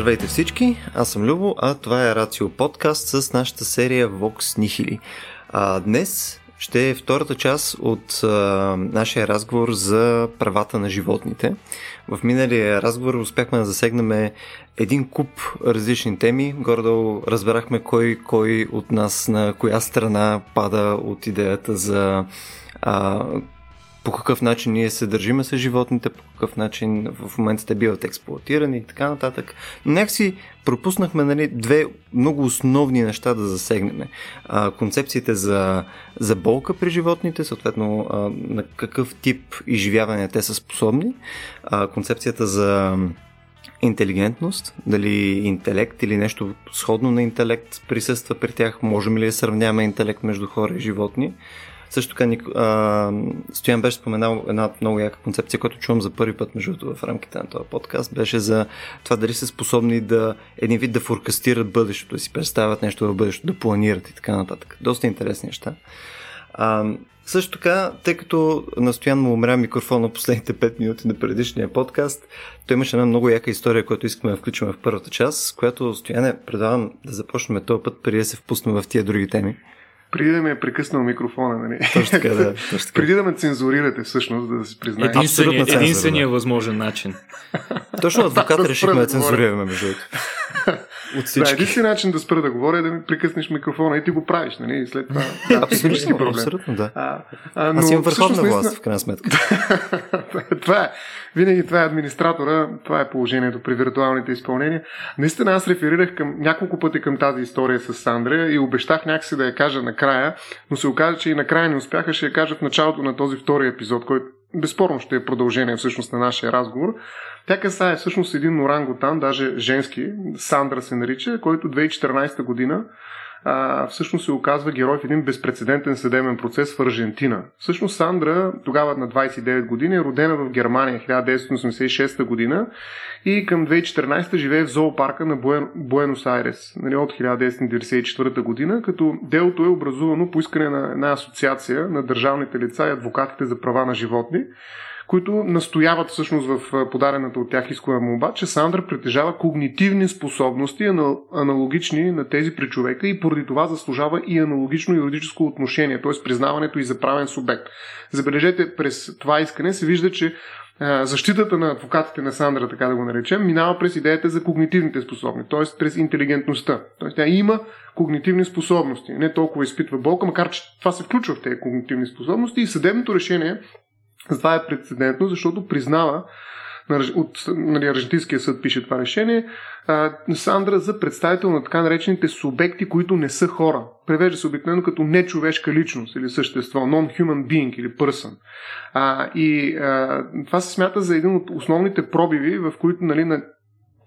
Здравейте всички, аз съм Любо, а това е Рацио подкаст с нашата серия Vox Nihili. А, днес ще е втората част от а, нашия разговор за правата на животните. В миналия разговор успяхме да засегнем един куп различни теми. Гордо разбрахме кой, кой от нас на коя страна пада от идеята за а, по какъв начин ние се държиме с животните, по какъв начин в момента те биват експлуатирани и така нататък. Някакси пропуснахме нали, две много основни неща да засегнем. А, концепциите за, за болка при животните, съответно а, на какъв тип изживяване те са способни, а, концепцията за интелигентност, дали интелект или нещо сходно на интелект присъства при тях, можем ли да сравняваме интелект между хора и животни. Също така Стоян беше споменал една много яка концепция, която чувам за първи път между в рамките на този подкаст, беше за това дали са способни да един вид да форкастират бъдещето, да си представят нещо в бъдещето, да планират и така нататък. Доста интересни неща. А, също така, тъй като настоян му умря микрофон на последните 5 минути на предишния подкаст, той имаше една много яка история, която искаме да включим в първата част, която Стояне предавам да започнем този път, преди да се впуснем в тия други теми преди да ми е прекъснал микрофона, нали? Точно така, да. Точно така. преди да ме цензурирате, всъщност, да си признаете. Единствения, единствения възможен начин. Точно адвоката решихме да цензурираме, между другото. От всички. Да, единствен начин да спра да говоря е да ми прекъснеш микрофона и ти го правиш, нали? след това. Да, абсолютно, проблем. абсолютно, да. А, а, но, Аз имам върховна власт, наистина... в крайна сметка. това е. Винаги това е администратора, това е положението при виртуалните изпълнения. Наистина аз реферирах към, няколко пъти към тази история с Сандра и обещах някакси да я кажа накрая, но се оказа, че и накрая не успяха, ще я кажа в началото на този втори епизод, който безспорно ще е продължение всъщност на нашия разговор. Тя касае всъщност един орангутан, даже женски, Сандра се нарича, който 2014 година а, всъщност се оказва герой в един безпредседентен съдебен процес в Аржентина. Всъщност Сандра, тогава на 29 години, е родена в Германия 1986 година и към 2014 живее в зоопарка на Буен, Буенос Айрес нали, от 1994 година, като делото е образувано по искане на една асоциация на държавните лица и адвокатите за права на животни, които настояват всъщност в подадената от тях искова молба, че Сандра притежава когнитивни способности, аналогични на тези при човека и поради това заслужава и аналогично юридическо отношение, т.е. признаването и за правен субект. Забележете, през това искане се вижда, че защитата на адвокатите на Сандра, така да го наречем, минава през идеята за когнитивните способности, т.е. през интелигентността. Т.е. тя има когнитивни способности, не толкова изпитва болка, макар че това се включва в тези когнитивни способности и съдебното решение това е прецедентно, защото признава от нали, Аржентинския съд пише това решение, а, Сандра за представител на така наречените субекти, които не са хора. Превежда се обикновено като нечовешка личност или същество, non-human being или person. А, и а, това се смята за един от основните пробиви, в които нали, на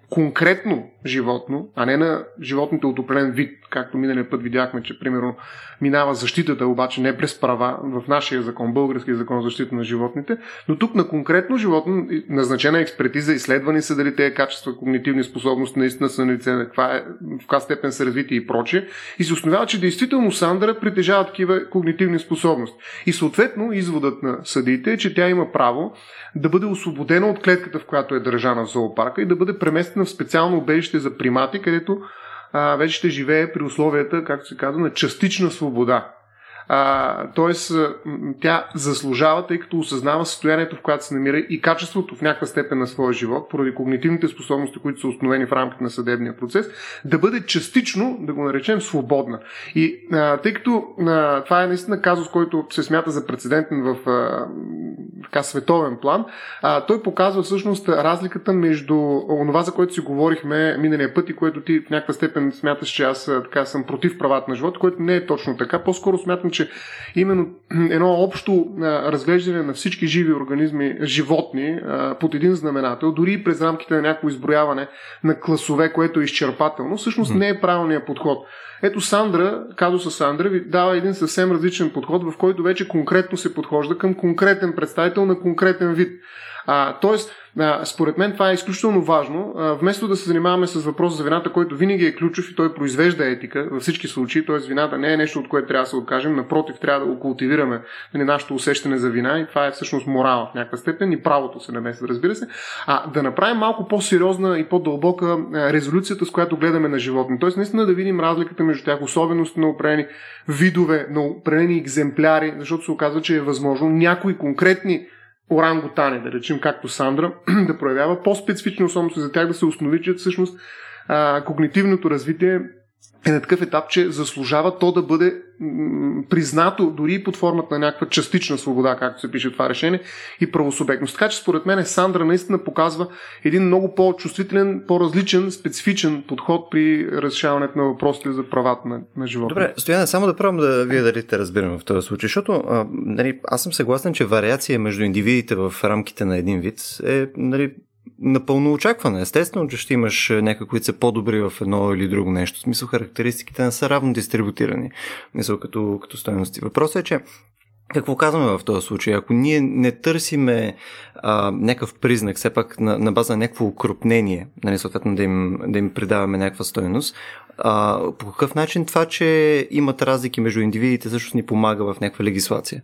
конкретно животно, а не на животните от определен вид, както миналия път видяхме, че примерно минава защитата, обаче не през права в нашия закон, българския закон за защита на животните, но тук на конкретно животно, назначена експертиза, изследвани са дали тези качества, когнитивни способности наистина са на лице, каква, е, в каква степен са развити и прочее, и се установява, че действително Сандра притежава такива когнитивни способности. И съответно изводът на съдиите е, че тя има право да бъде освободена от клетката, в която е държана в зоопарка и да бъде преместена в специално убежище за примати, където а, вече ще живее при условията, както се казва, на частична свобода. А, тоест, тя заслужава, тъй като осъзнава състоянието, в което се намира и качеството в някаква степен на своя живот, поради когнитивните способности, които са установени в рамките на съдебния процес, да бъде частично, да го наречем, свободна. И а, тъй като а, това е наистина казус, който се смята за прецедентен в а, така световен план, а, той показва всъщност разликата между онова, за което си говорихме миналия път и което ти в някаква степен смяташ, че аз така съм против правата на живота, което не е точно така. По-скоро смятам, че именно едно общо разглеждане на всички живи организми, животни, под един знаменател, дори и през рамките на някакво изброяване на класове, което е изчерпателно, всъщност не е правилният подход. Ето Сандра, казуса Сандра, ви дава един съвсем различен подход, в който вече конкретно се подхожда към конкретен представител на конкретен вид. А, тоест, а, според мен това е изключително важно. А, вместо да се занимаваме с въпроса за вината, който винаги е ключов и той произвежда етика във всички случаи, т.е. вината не е нещо, от което трябва да се откажем, напротив, трябва да го култивираме нали, нашето усещане за вина и това е всъщност морал в някаква степен и правото се намества, разбира се. А да направим малко по-сериозна и по-дълбока резолюцията, с която гледаме на животни. Тоест, наистина да видим разликата между тях, особености на определени видове, на определени екземпляри, защото се оказва, че е възможно някои конкретни орангутани, да речем както Сандра, да проявява по-специфични особености за тях да се установи, че всъщност а, когнитивното развитие е на такъв етап, че заслужава то да бъде признато дори под формата на някаква частична свобода, както се пише в това решение, и правосубектност. Така че според мен Сандра наистина показва един много по-чувствителен, по-различен, специфичен подход при разрешаването на въпросите за правата на, на живота. Добре, Стояне, само да пробвам да вие дали те разбирам в този случай, защото а, нали, аз съм съгласен, че вариация между индивидите в рамките на един вид е нали, напълно очакване. Естествено, че ще имаш някакви, които са по-добри в едно или друго нещо. В смисъл, характеристиките не са равно дистрибутирани. Мисъл, като, като стоености. Въпросът е, че какво казваме в този случай? Ако ние не търсиме а, някакъв признак, все пак на, на база на някакво укрупнение, нали, съответно да им, да им придаваме някаква стоеност, по какъв начин това, че имат разлики между индивидите, също ни помага в някаква легислация?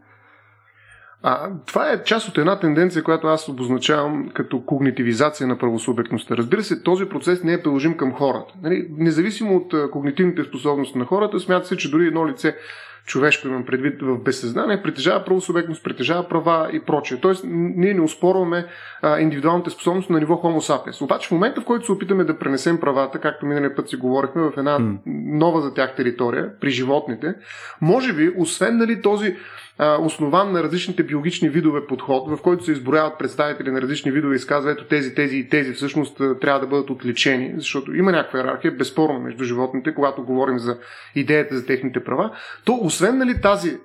А, това е част от една тенденция, която аз обозначавам като когнитивизация на правосубектността. Разбира се, този процес не е приложим към хората. Нали, независимо от когнитивните способности на хората, смята се, че дори едно лице човешко имам предвид в безсъзнание, притежава правосубектност, притежава права и прочее. Тоест, ние не успорваме а, индивидуалните способности на ниво Homo sapiens. Обаче в момента, в който се опитаме да пренесем правата, както миналия път си говорихме, в една нова за тях територия, при животните, може би, освен нали, този основан на различните биологични видове подход, в който се изброяват представители на различни видове и изказва, ето тези, тези и тези всъщност трябва да бъдат отличени, защото има някаква иерархия, безспорно между животните, когато говорим за идеята за техните права, то освен нали, тази е,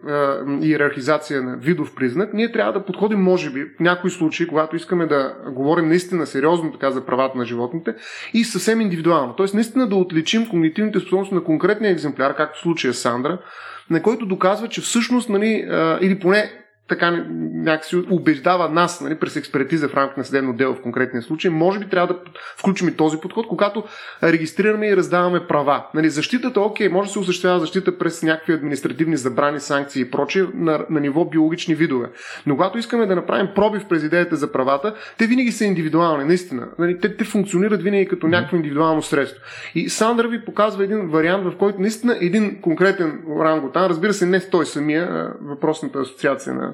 иерархизация на видов признак, ние трябва да подходим, може би, в някои случаи, когато искаме да говорим наистина сериозно така за правата на животните и съвсем индивидуално. Тоест, наистина да отличим когнитивните способности на конкретния екземпляр, както в случая Сандра, на който доказва, че всъщност, нали, или поне така някакси убеждава нас нали, през експертиза в рамките на съдебно дело в конкретния случай, може би трябва да включим и този подход, когато регистрираме и раздаваме права. Нали, защитата, окей, може да се осъществява защита през някакви административни забрани, санкции и прочие на, на ниво биологични видове. Но когато искаме да направим пробив през идеята за правата, те винаги са индивидуални, наистина. Нали, те, те функционират винаги като някакво индивидуално средство. И Сандър ви показва един вариант, в който наистина един конкретен орангутан, разбира се, не той самия, въпросната асоциация на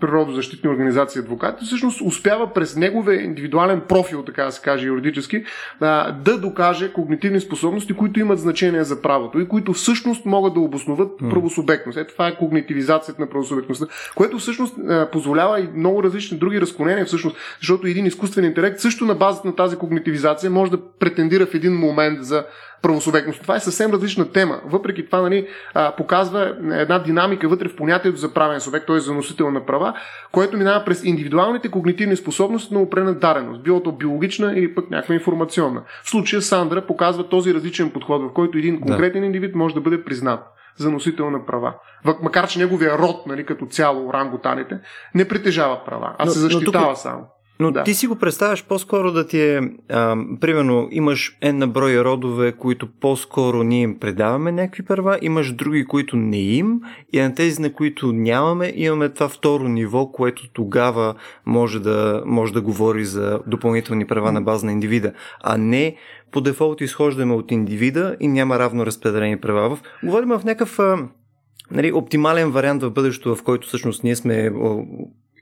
природозащитни организации адвокати, всъщност успява през неговия индивидуален профил, така да се каже юридически, а, да докаже когнитивни способности, които имат значение за правото и които всъщност могат да обосноват правосубектност. Ето това е когнитивизацията на правосубектността, което всъщност а, позволява и много различни други разклонения, всъщност, защото един изкуствен интелект също на базата на тази когнитивизация може да претендира в един момент за правосубектност. Това е съвсем различна тема. Въпреки това нали, а, показва една динамика вътре в понятието за правен субект, т.е. за носител на права, което минава през индивидуалните когнитивни способности на определена дареност, било то биологична или пък някаква информационна. В случая Сандра показва този различен подход, в който един конкретен да. индивид може да бъде признат за носител на права. Макар, че неговия род, нали, като цяло, орангутаните, не притежава права, а но, се защитава но тук, само. Но да. ти си го представяш по-скоро да ти е, а, примерно, имаш една брой родове, които по-скоро ние им предаваме някакви права, имаш други, които не им, и на тези, на които нямаме, имаме това второ ниво, което тогава може да, може да говори за допълнителни права на база на индивида, а не по дефолт изхождаме от индивида и няма равно разпределени права. Говорим в някакъв нали, оптимален вариант в бъдещето, в който всъщност ние сме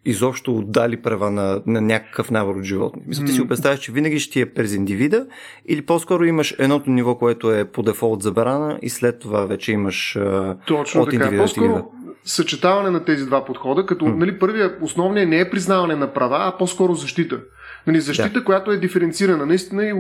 изобщо отдали права на, на някакъв набор от животни. Мисля, ти си го представяш, че винаги ще ти е през индивида или по-скоро имаш едното ниво, което е по дефолт забрана и след това вече имаш Точно от така. индивида. По-скоро съчетаване на тези два подхода, като mm. нали, първия основния не е признаване на права, а по-скоро защита. Нали, защита, да. която е диференцирана, наистина и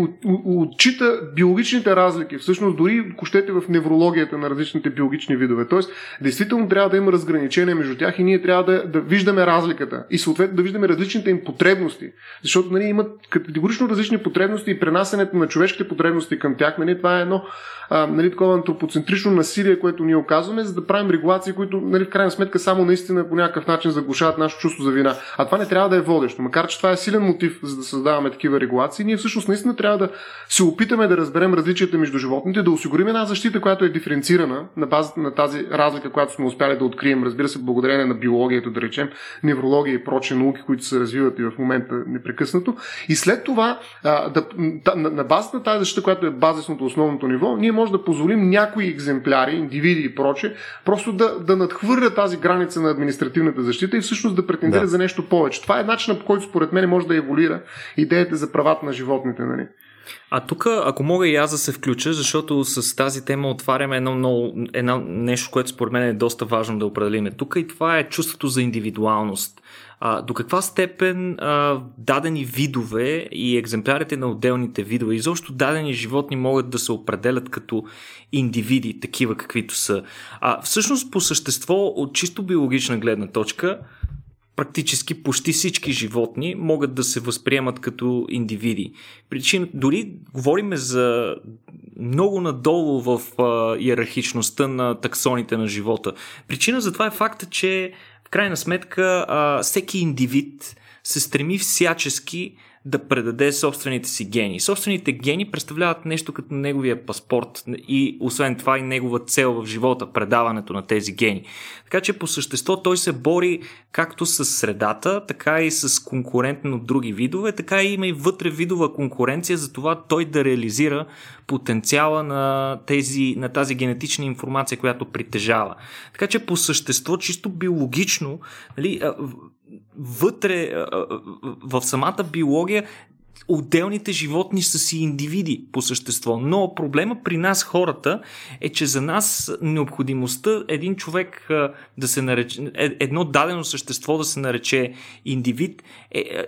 отчита биологичните разлики, всъщност дори ако щете в неврологията на различните биологични видове. Тоест, действително трябва да има разграничение между тях и ние трябва да, да виждаме разликата и съответно да виждаме различните им потребности. Защото нали, имат категорично различни потребности и пренасенето на човешките потребности към тях. Нали, това е едно а, нали, такова антропоцентрично насилие, което ние оказваме, за да правим регулации, които нали, в крайна сметка само наистина по някакъв начин заглушават нашето чувство за вина. А това не трябва да е водещо. Макар, че това е силен мотив за да създаваме такива регулации, ние всъщност наистина трябва да се опитаме да разберем различията между животните, да осигурим една защита, която е диференцирана на базата на тази разлика, която сме успяли да открием, разбира се, благодарение на биологията, да речем, неврология и прочи науки, които се развиват и в момента непрекъснато. И след това, да, на, на базата на тази защита, която е базисното основното ниво, ние може да позволим някои екземпляри, индивиди и проче, просто да, да надхвърлят тази граница на административната защита и всъщност да претендират да. за нещо повече. Това е начинът по който според мен може да еволюира идеята за правата на животните. Нали? А тук, ако мога и аз да се включа, защото с тази тема отваряме едно, много, едно нещо, което според мен е доста важно да определиме тук и това е чувството за индивидуалност. А, до каква степен а, дадени видове и екземплярите на отделните видове, изобщо дадени животни могат да се определят като индивиди, такива каквито са. А, всъщност, по същество, от чисто биологична гледна точка, практически почти всички животни могат да се възприемат като индивиди. Причин, дори говориме за много надолу в а, иерархичността на таксоните на живота. Причина за това е факта, че в крайна сметка а, всеки индивид се стреми всячески да предаде собствените си гени. Собствените гени представляват нещо като неговия паспорт и освен това и негова цел в живота, предаването на тези гени. Така че по същество той се бори както с средата, така и с конкурентно други видове, така и има и вътре видова конкуренция за това той да реализира потенциала на, тези, на тази генетична информация, която притежава. Така че по същество, чисто биологично, нали, вътре в самата биология отделните животни са си индивиди по същество. Но проблема при нас хората е, че за нас необходимостта един човек да се нарече, едно дадено същество да се нарече индивид, е, е, е,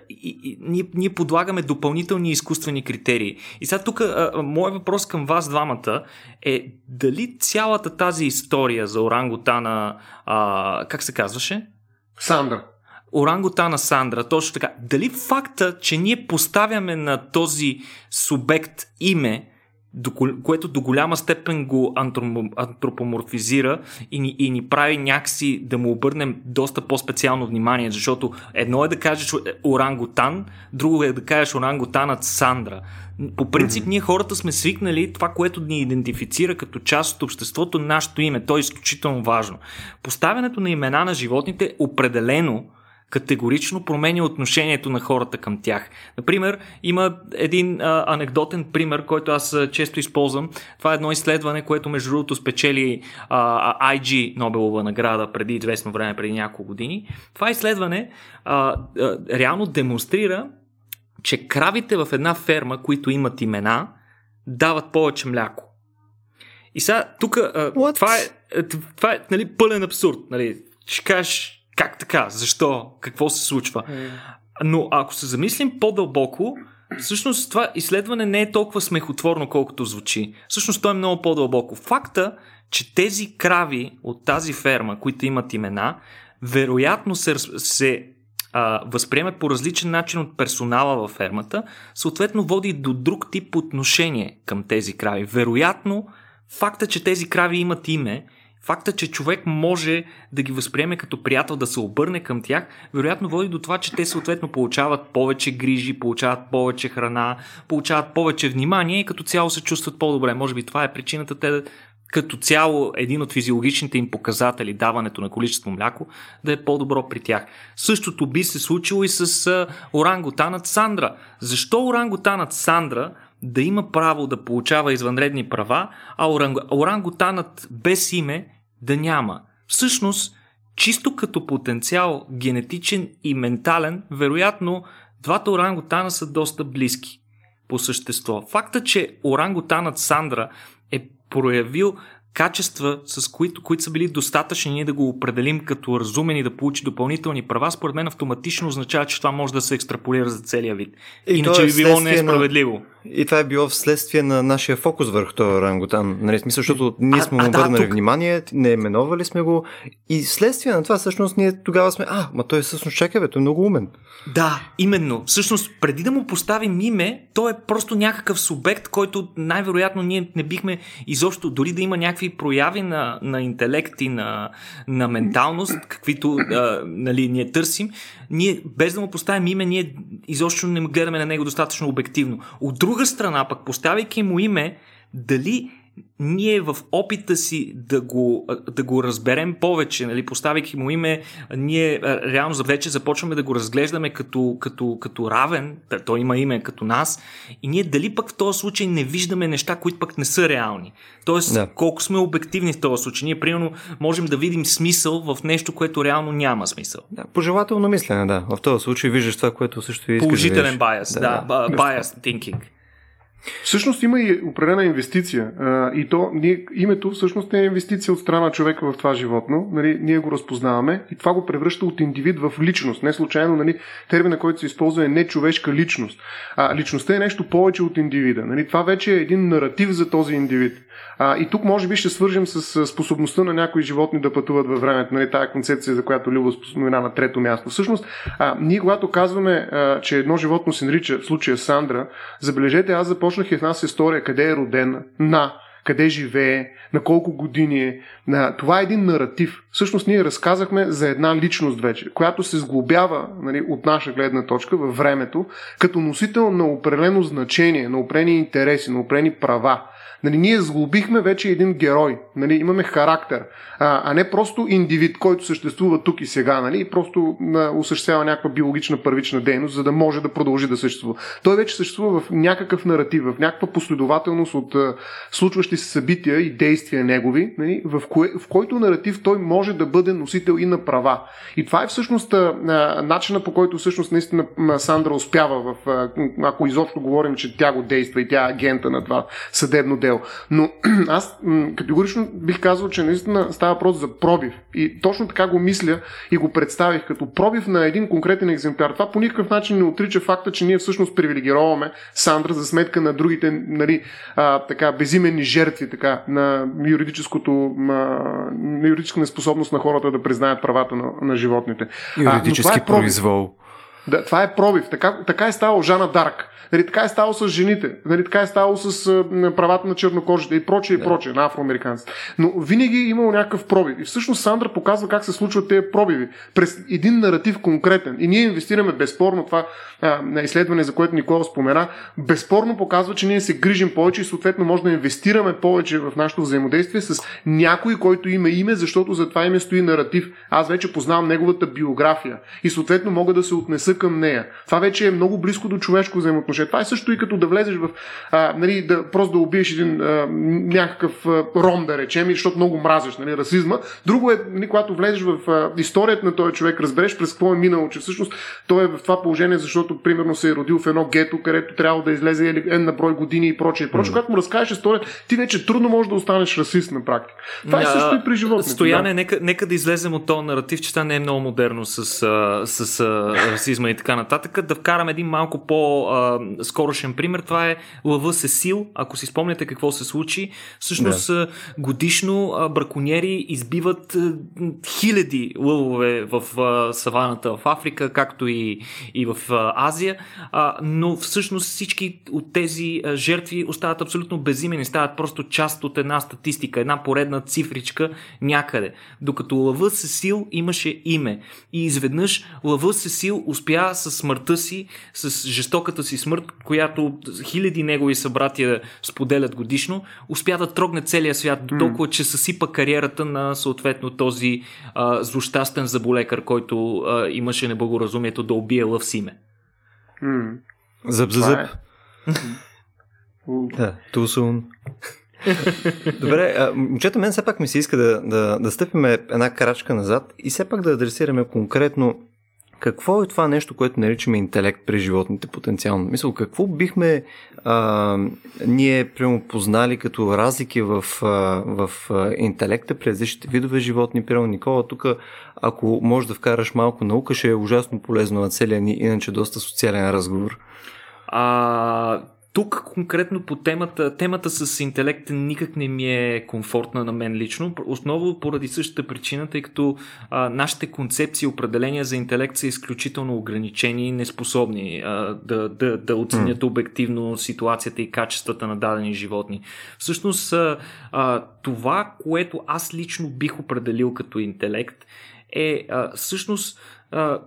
ние, ние подлагаме допълнителни изкуствени критерии. И сега тук моят въпрос към вас двамата е дали цялата тази история за орангутана, а, как се казваше? Сандра орангутана Сандра, точно така. Дали факта, че ние поставяме на този субект име, което до голяма степен го антропоморфизира и ни, и ни прави някакси да му обърнем доста по-специално внимание, защото едно е да кажеш орангутан, друго е да кажеш орангутанът Сандра. По принцип, mm-hmm. ние хората сме свикнали това, което ни идентифицира като част от обществото, нашето име. То е изключително важно. Поставянето на имена на животните определено категорично променя отношението на хората към тях. Например, има един а, анекдотен пример, който аз а, често използвам. Това е едно изследване, което между другото спечели а, IG Нобелова награда преди известно време, преди няколко години. Това изследване а, а, реално демонстрира, че кравите в една ферма, които имат имена, дават повече мляко. И сега, тук, това е, това е нали, пълен абсурд. Нали. Ще кажеш, как така? Защо? Какво се случва? Но ако се замислим по-дълбоко, всъщност това изследване не е толкова смехотворно, колкото звучи. Всъщност то е много по-дълбоко. Факта, че тези крави от тази ферма, които имат имена, вероятно се, се а, възприемат по различен начин от персонала във фермата, съответно води до друг тип отношение към тези крави. Вероятно, факта, че тези крави имат име Факта, че човек може да ги възприеме като приятел, да се обърне към тях, вероятно води до това, че те съответно получават повече грижи, получават повече храна, получават повече внимание и като цяло се чувстват по-добре. Може би това е причината те като цяло един от физиологичните им показатели, даването на количество мляко, да е по-добро при тях. Същото би се случило и с орангутанът Сандра. Защо орангутанът Сандра да има право да получава извънредни права, а оранг... орангутанът без име да няма. Всъщност, чисто като потенциал генетичен и ментален, вероятно двата орангутана са доста близки по същество. Факта, че орангутанът Сандра е проявил качества, с които, които са били достатъчни ние да го определим като разумен и да получи допълнителни права, според мен автоматично означава, че това може да се екстраполира за целия вид. И Иначе е би било несправедливо. На... И това е било вследствие на нашия фокус върху този орангутан. Нали, смисъл, защото ние сме му да, тук... внимание, не именовали сме го и следствие на това всъщност ние тогава сме, а, ма той е всъщност чакай, бе, той е много умен. Да, именно. Всъщност, преди да му поставим име, той е просто някакъв субект, който най-вероятно ние не бихме изобщо, дори да има някакви прояви на, на интелект и на, на менталност, каквито а, нали, ние търсим, ние без да му поставим име, ние изобщо не гледаме на него достатъчно обективно. От друга страна, пък поставяйки му име, дали ние в опита си да го, да го разберем повече, нали, поставяйки му име, ние реално вече започваме да го разглеждаме като, като, като равен, той има име като нас, и ние дали пък в този случай не виждаме неща, които пък не са реални. Тоест, да. колко сме обективни в този случай. Ние, примерно, можем да видим смисъл в нещо, което реално няма смисъл. Да, пожелателно мислене, да. В този случай виждаш това, което също искаш Положителен да байас, да, да, bias thinking. Всъщност има и определена инвестиция. И то ние, името всъщност е инвестиция от страна човека в това животно. Нали, ние го разпознаваме и това го превръща от индивид в личност. Не случайно нали, термина, който се използва е не човешка личност. А личността е нещо повече от индивида. Нали, това вече е един наратив за този индивид. А, и тук може би ще свържем с способността на някои животни да пътуват във времето, нали, тая концепция, за която Любо спомена на трето място. Всъщност, а, ние когато казваме, а, че едно животно се нарича в случая Сандра, забележете, аз започнах една с история къде е родена, на, къде живее, на колко години е. Това е един наратив. Всъщност ние разказахме за една личност вече, която се сглобява нали, от наша гледна точка във времето, като носител на определено значение, на определени интереси, на определени права. Нали, ние сглобихме вече един герой. Нали, имаме характер, а, а не просто индивид, който съществува тук и сега нали, и просто а, осъществява някаква биологична първична дейност, за да може да продължи да съществува. Той вече съществува в някакъв наратив, в някаква последователност от а, случващи се събития и действия негови, нали, в, кое, в който наратив той може да бъде носител и на права. И това е всъщност а, начина по който всъщност наистина Сандра успява, в, а, ако изобщо говорим, че тя го действа и тя е агента на това съдебно дело модел. Но аз категорично бих казал, че наистина става въпрос за пробив. И точно така го мисля и го представих като пробив на един конкретен екземпляр. Това по никакъв начин не отрича факта, че ние всъщност привилегироваме Сандра за сметка на другите нали, а, така, безименни жертви така, на, юридическото, на юридическа неспособност на хората да признаят правата на, на животните. Юридически а, е произвол. Да, това е пробив. Така, така е ставал Жана Дарк. Нали, така е ставало с жените, нали, така е ставало с а, правата на чернокожите и прочее, и прочее, на афроамериканците. Но винаги е имало някакъв пробив. И всъщност Сандра показва как се случват тези пробиви. През един наратив конкретен. И ние инвестираме безспорно това а, изследване, за което Никола спомена, безспорно показва, че ние се грижим повече и съответно може да инвестираме повече в нашето взаимодействие с някой, който има име, защото за това име стои наратив. Аз вече познавам неговата биография и съответно мога да се отнеса към нея. Това вече е много близко до човешко взаимоотношение. Това е също и като да влезеш в, а, нали, да, просто да убиеш един а, някакъв а, ром, да речем, защото много мразиш нали, расизма. Друго е, нали, когато влезеш в а, историята на този човек, разбереш през какво е минало, че всъщност той е в това положение, защото примерно се е родил в едно гето, където трябва да излезе един на брой години и прочее. И прочее. Mm. Когато му разкажеш историята, ти вече трудно можеш да останеш расист на практика. Това е също и при животните. Стояне, да. нека, нека да излезем от този наратив, че това не е много модерно с, с, с расизма и така нататък. Да вкараме един малко по скорошен пример, това е лъва Сесил. Ако си спомняте какво се случи, всъщност да. годишно браконьери избиват хиляди лъвове в саваната в Африка, както и, и в Азия, но всъщност всички от тези жертви остават абсолютно безимени, стават просто част от една статистика, една поредна цифричка някъде. Докато лъва Сесил имаше име. И изведнъж лъва Сесил успя със смъртта си, с жестоката си смърт, която хиляди негови събратия споделят годишно, успя да трогне целия свят до толкова, че съсипа кариерата на съответно този а, злощастен заболекар, който а, имаше неблагоразумието да убие лъв си име. Зъб за зъб. Е. Да, тусун. Добре, момчета, мен все пак ми се иска да, да, да стъпиме една крачка назад и все пак да адресираме конкретно какво е това нещо, което наричаме интелект при животните потенциално? Мисъл, какво бихме а, ние прямо познали като разлики в, а, в интелекта при различните видове животни? Прямо Никола, тук ако можеш да вкараш малко наука, ще е ужасно полезно на целия ни, иначе доста социален разговор. А, тук конкретно по темата, темата с интелекта никак не ми е комфортна на мен лично, основно поради същата причина, тъй като а, нашите концепции и определения за интелект са изключително ограничени и неспособни а, да, да, да оценят обективно ситуацията и качествата на дадени животни. Всъщност а, а, това, което аз лично бих определил като интелект е а, всъщност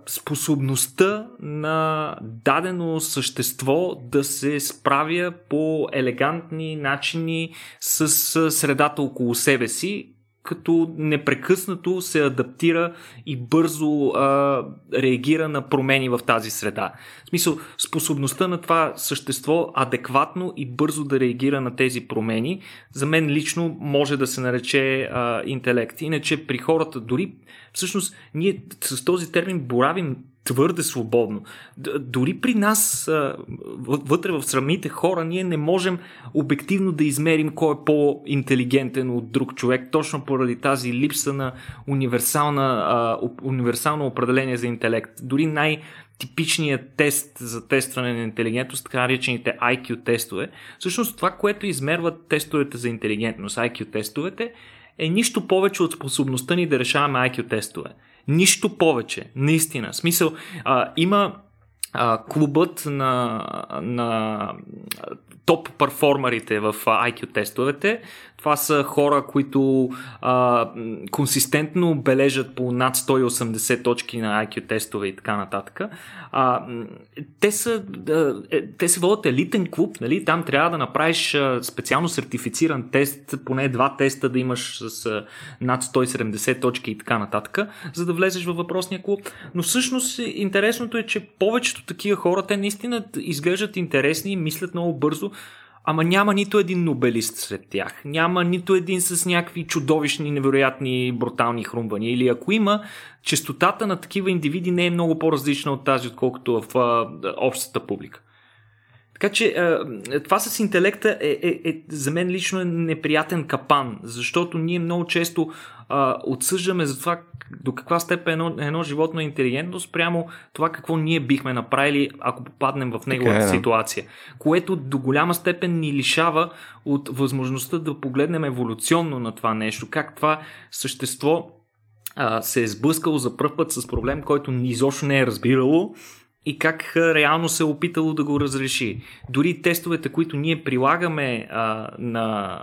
способността на дадено същество да се справя по елегантни начини с средата около себе си, като непрекъснато се адаптира и бързо а, реагира на промени в тази среда. В смисъл, способността на това същество адекватно и бързо да реагира на тези промени, за мен лично може да се нарече а, интелект. Иначе при хората, дори всъщност ние с този термин боравим твърде свободно. Дори при нас, вътре в срамните хора, ние не можем обективно да измерим кой е по-интелигентен от друг човек, точно поради тази липса на универсална, универсално определение за интелект. Дори най- типичният тест за тестване на интелигентност, така наречените IQ тестове. Всъщност това, което измерват тестовете за интелигентност, IQ тестовете, е нищо повече от способността ни да решаваме IQ тестове. Нищо повече, наистина. В смисъл, а, има а, клубът на, на топ перформерите в IQ тестовете. Това са хора, които а, консистентно бележат по над 180 точки на IQ тестове и така нататък. А, те, са, а, е, те се водят елитен клуб, нали? там трябва да направиш специално сертифициран тест, поне два теста да имаш с над 170 точки и така нататък, за да влезеш във въпросния клуб. Но всъщност интересното е, че повечето такива хора, те наистина изглеждат интересни мислят много бързо, ама няма нито един нобелист сред тях. Няма нито един с някакви чудовищни, невероятни, брутални хрумвания. Или ако има, частотата на такива индивиди не е много по-различна от тази, отколкото в а, общата публика. Така че това с интелекта е, е, е за мен лично е неприятен капан, защото ние много често а, отсъждаме за това до каква степен едно, едно животно е интелигентно спрямо това какво ние бихме направили, ако попаднем в неговата okay, е, ситуация. Което до голяма степен ни лишава от възможността да погледнем еволюционно на това нещо. Как това същество а, се е сблъскало за пръв път с проблем, който изобщо не е разбирало и как реално се е опитало да го разреши. Дори тестовете, които ние прилагаме а, на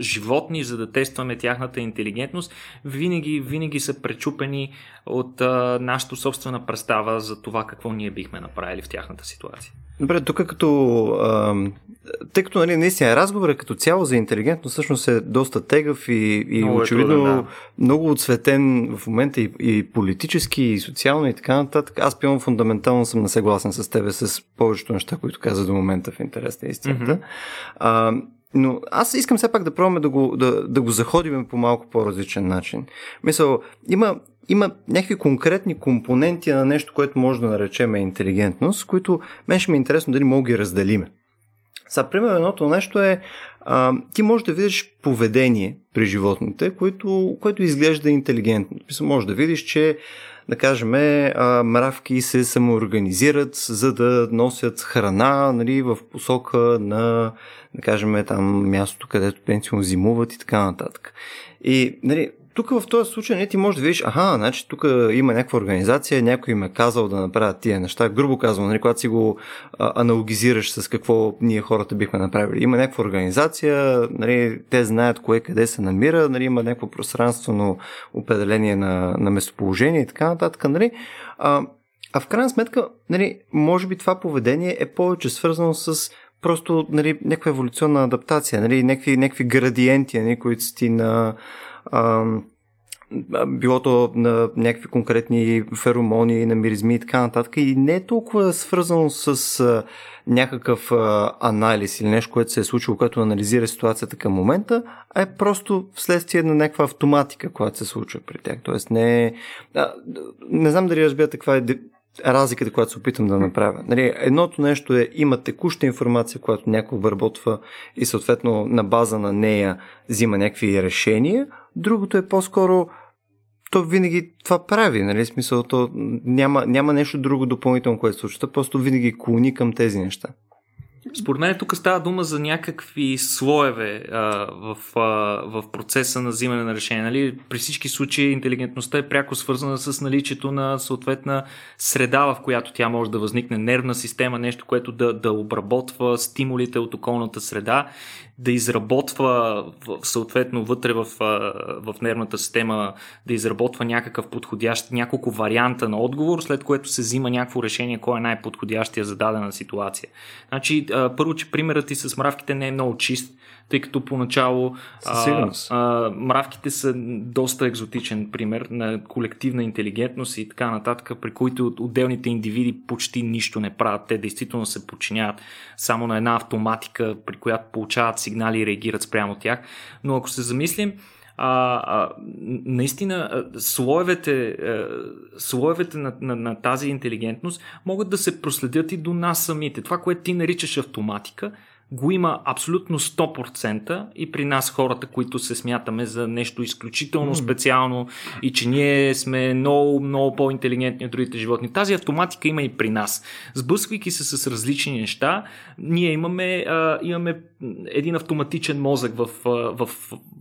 животни, за да тестваме тяхната интелигентност, винаги, винаги са пречупени от а, нашата собствена представа за това какво ние бихме направили в тяхната ситуация. Добре, тук като... А, тъй като нали, наистина разговорът като цяло за интелигентност всъщност е доста тегъв и, и много е очевидно е труден, да. много отсветен в момента и, и политически, и социално и така нататък. Аз пивам фундаментално съм несъгласен с тебе с повечето неща, които каза до момента в интерес на истината. Mm-hmm. А, но аз искам все пак да пробваме да го, да, да го заходим по малко по-различен начин. Мисъл, има има някакви конкретни компоненти на нещо, което може да наречем интелигентност, които мен ще ми е интересно дали мога ги разделиме. Сега, примерно, едното нещо е, а, ти можеш да видиш поведение при животните, което, което изглежда интелигентно. Може да видиш, че, да кажем, а, мравки се самоорганизират, за да носят храна нали, в посока на, да кажем, там мястото, където пенсионно зимуват и така нататък. И нали, тук в този случай не ти можеш да видиш, аха, значи тук има някаква организация, някой им е казал да направят тия неща. Грубо казвам, нали, когато си го а, аналогизираш с какво ние хората бихме направили. Има някаква организация, нали, те знаят кое къде се намира, нали, има някакво пространствено определение на, на местоположение и така нататък. Нали. А, а в крайна сметка, нали, може би това поведение е повече свързано с просто нали, някаква еволюционна адаптация, нали, някакви, някакви градиенти, нали, които си ти на било то на някакви конкретни феромони, на миризми и така нататък. И не е толкова свързано с а, някакъв а, анализ или нещо, което се е случило, което анализира ситуацията към момента, а е просто вследствие на някаква автоматика, която се случва при тях. Тоест не е... Не знам дали разбирате каква е разликата, която се опитам да направя. Нали, едното нещо е, има текуща информация, която някой обработва и съответно на база на нея взима някакви решения. Другото е по-скоро то винаги това прави, нали? Смисъл, то няма, няма нещо друго допълнително, което се случва, просто винаги клони към тези неща. Според мен тук става дума за някакви слоеве а, в, а, в процеса на взимане на решение. Нали? При всички случаи интелигентността е пряко свързана с наличието на съответна среда, в която тя може да възникне, нервна система, нещо, което да, да обработва стимулите от околната среда да изработва съответно вътре в, в нервната система, да изработва някакъв подходящ, няколко варианта на отговор, след което се взима някакво решение, кой е най-подходящия за дадена ситуация. Значи, първо, че примерът ти с мравките не е много чист, тъй като поначало а, а, мравките са доста екзотичен пример на колективна интелигентност и така нататък, при които отделните индивиди почти нищо не правят. Те действително се подчиняват само на една автоматика, при която получават сигнали и реагират спрямо тях. Но ако се замислим, а, а, наистина слоевете, а, слоевете на, на, на тази интелигентност могат да се проследят и до нас самите. Това, което ти наричаш автоматика, го има абсолютно 100% и при нас хората, които се смятаме за нещо изключително специално и че ние сме много, много по-интелигентни от другите животни. Тази автоматика има и при нас. Сблъсквайки се с различни неща, ние имаме, а, имаме един автоматичен мозък в, в, в,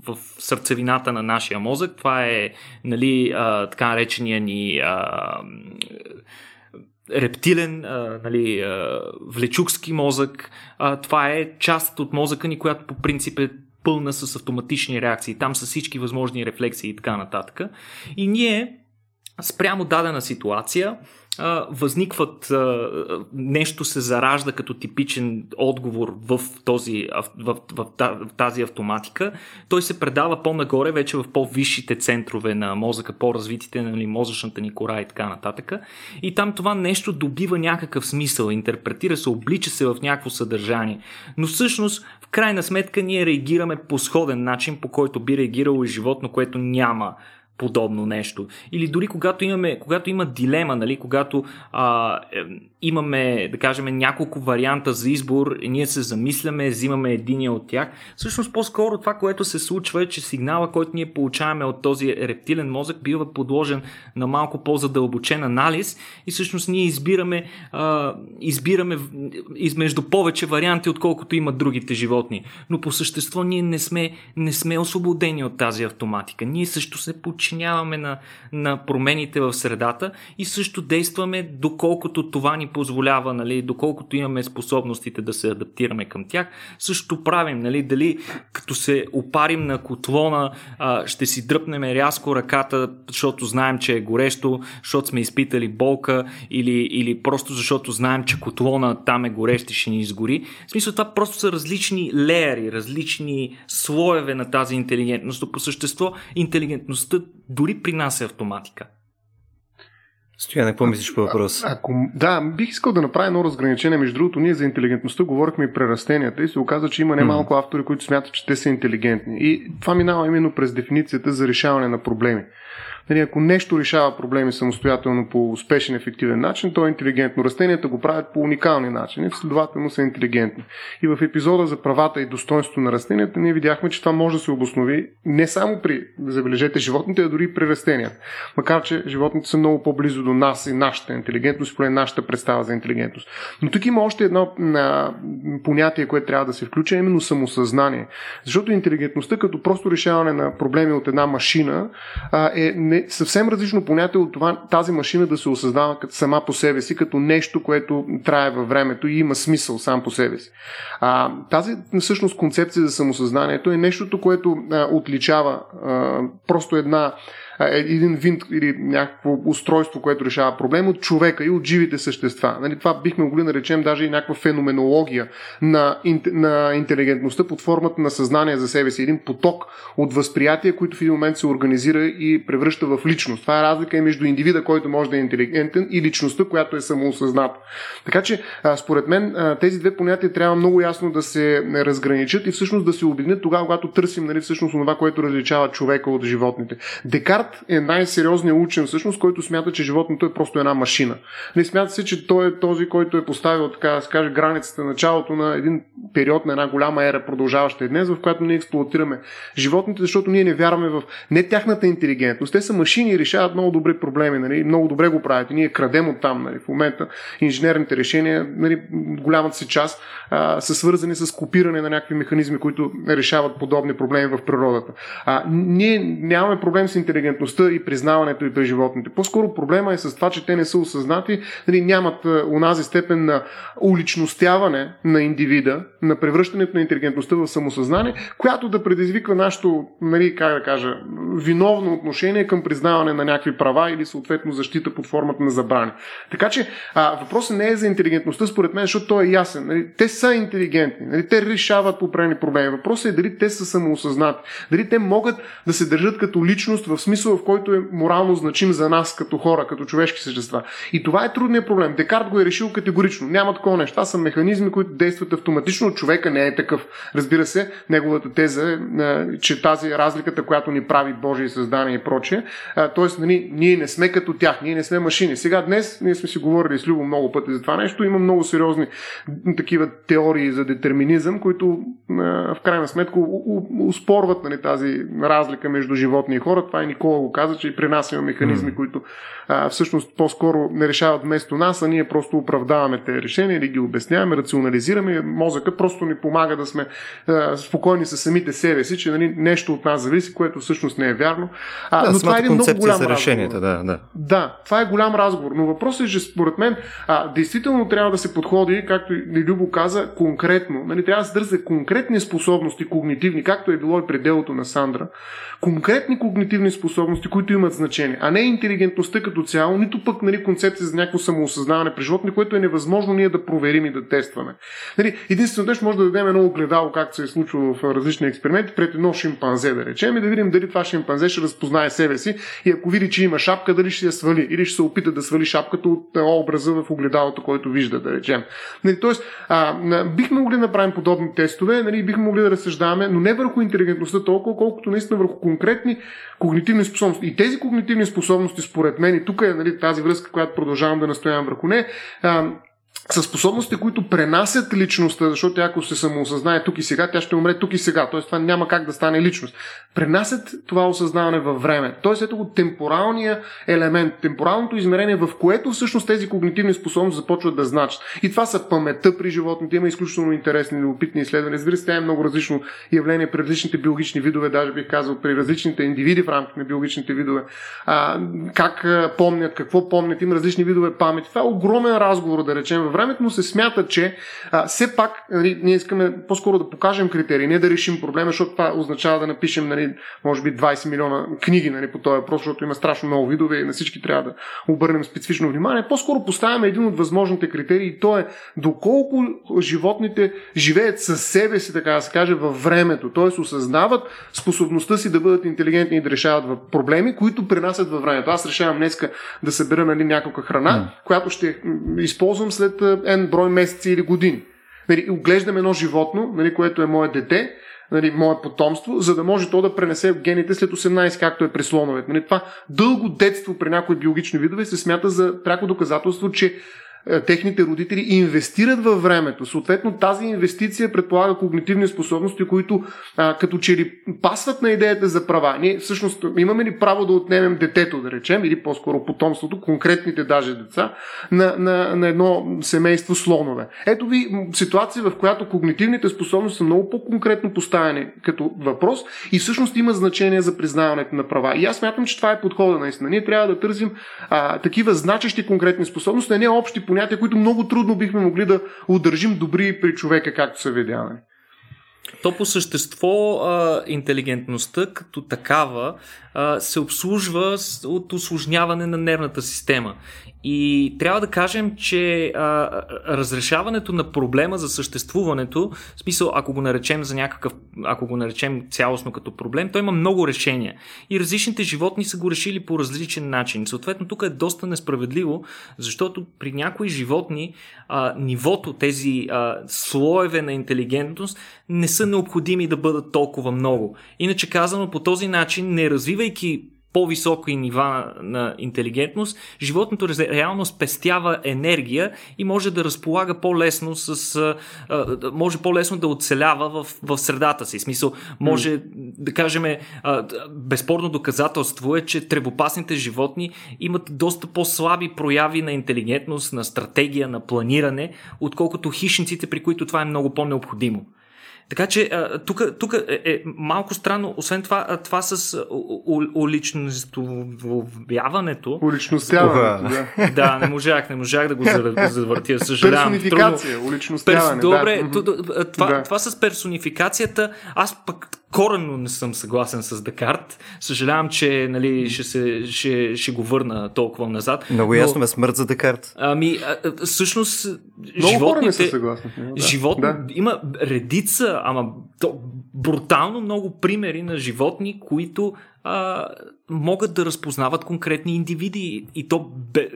в сърцевината на нашия мозък. Това е нали, а, така наречения ни а, рептилен, а, нали, а, влечукски мозък. А, това е част от мозъка ни, която по принцип е пълна с автоматични реакции. Там са всички възможни рефлексии и така нататък. И ние спрямо дадена ситуация възникват, нещо се заражда като типичен отговор в, този, в, в, в тази автоматика, той се предава по-нагоре, вече в по-висшите центрове на мозъка, по-развитите, нали, мозъчната ни кора и така нататък. И там това нещо добива някакъв смисъл, интерпретира се, облича се в някакво съдържание. Но всъщност, в крайна сметка, ние реагираме по сходен начин, по който би реагирало и животно, което няма подобно нещо. Или дори когато имаме, когато има дилема, нали, когато а, е, имаме, да кажем, няколко варианта за избор, ние се замисляме, взимаме единия от тях. Всъщност по-скоро това, което се случва е, че сигнала, който ние получаваме от този рептилен мозък, бива подложен на малко по-задълбочен анализ и всъщност ние избираме, а, избираме измежду повече варианти, отколкото имат другите животни. Но по същество ние не сме, не сме освободени от тази автоматика. Ние също се подчиняваме на, на промените в средата и също действаме доколкото това ни позволява, нали, доколкото имаме способностите да се адаптираме към тях. Също правим, нали, дали като се опарим на котлона, а, ще си дръпнем рязко ръката, защото знаем, че е горещо, защото сме изпитали болка или, или просто защото знаем, че котлона там е горещ и ще ни изгори. В смисъл това просто са различни леери, различни слоеве на тази интелигентност. По същество интелигентността дори при нас е автоматика. Стояне, какво мислиш по въпрос? А, ако, да, бих искал да направя едно разграничение. Между другото, ние за интелигентността говорихме и при растенията и се оказа, че има немалко автори, които смятат, че те са интелигентни. И това минава именно през дефиницията за решаване на проблеми. Нали, ако нещо решава проблеми самостоятелно по успешен, ефективен начин, то е интелигентно. Растенията го правят по уникални начини, следователно са интелигентни. И в епизода за правата и достоинството на растенията ние видяхме, че това може да се обоснови не само при, забележете, животните, а дори при растенията. Макар, че животните са много по-близо до нас и нашата интелигентност, поне нашата представа за интелигентност. Но тук има още едно а, понятие, което трябва да се включи, а именно самосъзнание. Защото интелигентността като просто решаване на проблеми от една машина а, е не не, съвсем различно понятие от това тази машина да се осъзнава сама по себе си, като нещо, което трае във времето и има смисъл сам по себе си. А, тази всъщност концепция за самосъзнанието е нещото, което а, отличава а, просто една е, един винт или някакво устройство, което решава проблем от човека и от живите същества. Нали, това бихме могли да наречем даже и някаква феноменология на, на интелигентността под формата на съзнание за себе си. Един поток от възприятия, които в един момент се организира и превръща в личност. Това е разлика и между индивида, който може да е интелигентен и личността, която е самоосъзната. Така че, според мен, тези две понятия трябва много ясно да се разграничат и всъщност да се обединят тогава, когато търсим нали, всъщност това, което различава човека от животните. Декарт свят е най-сериозният учен всъщност, който смята, че животното е просто една машина. Не смята се, че той е този, който е поставил, така да границата, началото на един период на една голяма ера, продължаваща и днес, в която ние експлуатираме животните, защото ние не вярваме в не тяхната интелигентност. Те са машини и решават много добре проблеми, нали? много добре го правят. И ние крадем от там. Нали? В момента инженерните решения, нали, голямата си част, а, са свързани с копиране на някакви механизми, които решават подобни проблеми в природата. А, ние нямаме проблем с интелигентността и признаването и при животните. По-скоро проблема е с това, че те не са осъзнати, нали, нямат унази степен на уличностяване на индивида, на превръщането на интелигентността в самосъзнание, която да предизвиква нашето, нали, как да кажа, виновно отношение към признаване на някакви права или съответно защита под формата на забрани. Така че а, въпросът не е за интелигентността, според мен, защото той е ясен. Нали, те са интелигентни, нали, те решават определени проблеми. Въпросът е дали те са самоосъзнати, дали те могат да се държат като личност в смисъл, в който е морално значим за нас като хора, като човешки същества. И това е трудният проблем. Декарт го е решил категорично. Няма такова нещо. Това са механизми, които действат автоматично. Човека не е такъв. Разбира се, неговата теза е, че тази разликата, която ни прави Божие създание и прочее, т.е. Нали, ние не сме като тях, ние не сме машини. Сега днес ние сме си говорили с Любо много пъти за това нещо. Има много сериозни такива теории за детерминизъм, които в крайна сметка успорват нали, тази разлика между животни и хора. Това и Никола го каза, че и при нас има механизми, mm. които а, всъщност по-скоро не решават вместо нас, а ние просто оправдаваме тези решения или ги обясняваме, рационализираме. Мозъка просто ни помага да сме а, спокойни с самите себе си, че нали, нещо от нас зависи, което всъщност не е вярно. А, да, но това е един много голям за решенията, да, да. Да, това е голям разговор. Но въпросът е, че според мен а, действително трябва да се подходи, както и Любо каза, конкретно. Нали, трябва да се търсят конкретни способности, когнитивни, както е било и пределото на Сандра. Конкретни когнитивни способности, които имат значение, а не интелигентността като цяло, нито пък нали, концепция за някакво самоосъзнаване при животни, което е невъзможно ние да проверим и да тестваме. Нали, единственото нещо може да дадем едно огледало, както се е случило в различни експерименти, пред едно шимпанзе, да речем, и да видим дали това шимпанзе ще разпознае себе си и ако види, че има шапка, дали ще я свали или ще се опита да свали шапката от образа в огледалото, който вижда, да речем. Нали, тоест, а, бихме могли да направим подобни тестове, нали, бихме могли да разсъждаваме, но не върху интелигентността толкова, колкото наистина върху конкретни когнитивни способности. И тези когнитивни способности, според мен, и тук е нали, тази връзка, която продължавам да настоявам върху нея, са способности, които пренасят личността, защото ако се самоосъзнае тук и сега, тя ще умре тук и сега. Тоест това няма как да стане личност. Пренасят това осъзнаване във време. Тоест ето го темпоралния елемент, темпоралното измерение, в което всъщност тези когнитивни способности започват да значат. И това са паметта при животните. Има изключително интересни, любопитни изследвания. Разбира се, тя е много различно явление при различните биологични видове, даже бих казал при различните индивиди в рамките на биологичните видове. А, как помнят, какво помнят, има различни видове памет. Това е огромен разговор, да речем, във времето, но се смята, че а, все пак нали, ние искаме по-скоро да покажем критерии, не да решим проблема, защото това означава да напишем, нали, може би, 20 милиона книги нали, по този въпрос, защото има страшно много видове и на всички трябва да обърнем специфично внимание. По-скоро поставяме един от възможните критерии и то е доколко животните живеят със себе си, така да се каже, във времето, т.е. осъзнават способността си да бъдат интелигентни и да решават проблеми, които пренасят във времето. Аз решавам днеска да събера нали, някаква храна, mm. която ще използвам след N брой месеци или години. Нали, оглеждам едно животно, нали, което е мое дете, нали, мое потомство, за да може то да пренесе гените след 18, както е при слоновете. Нали, това дълго детство при някои биологични видове се смята за пряко доказателство, че техните родители инвестират във времето. Съответно, тази инвестиция предполага когнитивни способности, които а, като че ли пасват на идеята за права. Ние всъщност имаме ли право да отнемем детето, да речем, или по-скоро потомството, конкретните даже деца, на, на, на едно семейство слонове. Ето ви ситуация, в която когнитивните способности са много по-конкретно поставени като въпрос и всъщност има значение за признаването на права. И аз смятам, че това е подхода наистина. Ние трябва да търсим а, такива значещи конкретни способности, а не общи понятия, които много трудно бихме могли да удържим добри при човека, както са видяли. То по същество интелигентността като такава се обслужва от осложняване на нервната система. И трябва да кажем, че а, разрешаването на проблема за съществуването, в смисъл, ако го наречем за някакъв, ако го наречем цялостно като проблем, той има много решения. И различните животни са го решили по различен начин. Съответно, тук е доста несправедливо, защото при някои животни а, нивото, тези а, слоеве на интелигентност не са необходими да бъдат толкова много. Иначе казано, по този начин, не развивайки по-високи нива на интелигентност, животното реално спестява енергия и може да разполага по-лесно с. може по-лесно да оцелява в, в средата си. В смисъл, може да кажем, безспорно доказателство е, че тревопасните животни имат доста по-слаби прояви на интелигентност, на стратегия, на планиране, отколкото хищниците, при които това е много по-необходимо. Така че тук е, е малко странно. Освен това, това с уличностяването. Уличностяването, да. Да, не можах, не можах да го завъртя. Съжалявам. Персонификация, уличностяване. Перс... Добре, да. Това, да. това с персонификацията, аз пък коренно не съм съгласен с Декарт. Съжалявам, че нали, ще, се, ще, ще го върна толкова назад. Много но, ясно ме смърт за Декарт. Ами, а, всъщност, Много животните... не са съгласни. Да. Животни, да. Има редица, ама то, брутално много примери на животни, които а, могат да разпознават конкретни индивиди и то бе,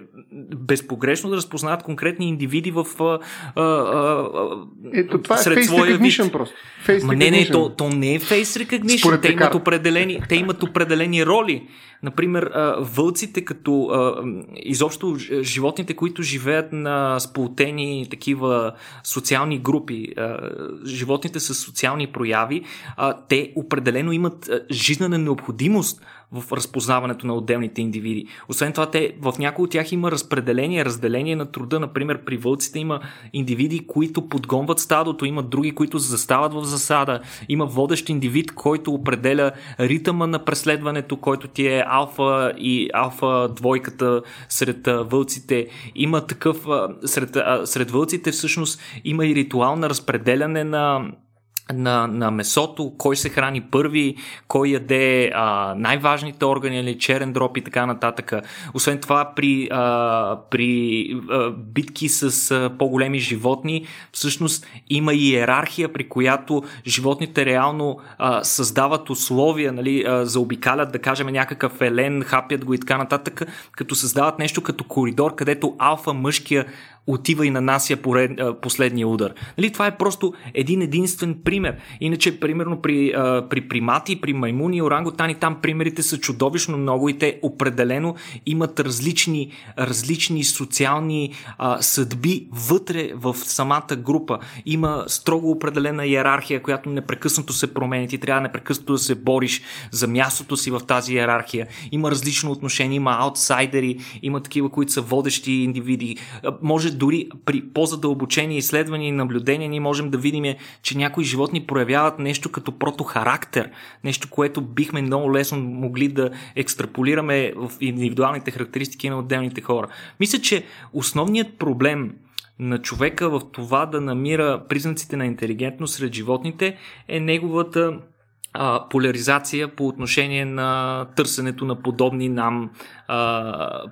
безпогрешно да разпознават конкретни индивиди в а, а, а, Ето, това е сред е face своя вид. просто. Face Ма не, не, то, то не е face recognition. те имат, определени, те имат определени роли. Например, вълците като изобщо животните, които живеят на сполутени такива социални групи, животните с социални прояви, те определено имат жизнена необходимост в разпознаването на отделните индивиди. Освен това, те, в някои от тях има разпределение, разделение на труда. Например, при вълците има индивиди, които подгонват стадото, има други, които застават в засада, има водещ индивид, който определя ритъма на преследването, който ти е алфа и алфа двойката сред вълците. Има такъв, сред, сред вълците всъщност има и ритуал на разпределяне на на, на месото, кой се храни първи, кой яде а, най-важните органи, или черен дроп и така нататък. Освен това, при, а, при а, битки с а, по-големи животни, всъщност има иерархия, при която животните реално а, създават условия, нали, а, заобикалят, да кажем, някакъв елен, хапят го и така нататък, като създават нещо като коридор, където алфа мъжкия отива и нанася поред, последния удар. Нали, това е просто един единствен пример. Иначе, примерно при, при примати, при маймуни и оранготани, там примерите са чудовищно много и те определено имат различни, различни социални а, съдби вътре в самата група. Има строго определена иерархия, която непрекъснато се променя. Ти трябва непрекъснато да се бориш за мястото си в тази иерархия. Има различно отношение, има аутсайдери, има такива, които са водещи индивиди. Може дори при по-задълбочени изследвания и наблюдения ние можем да видим, че някои животни проявяват нещо като протохарактер, нещо, което бихме много лесно могли да екстраполираме в индивидуалните характеристики на отделните хора. Мисля, че основният проблем на човека в това да намира признаците на интелигентност сред животните е неговата а, поляризация по отношение на търсенето на подобни нам а,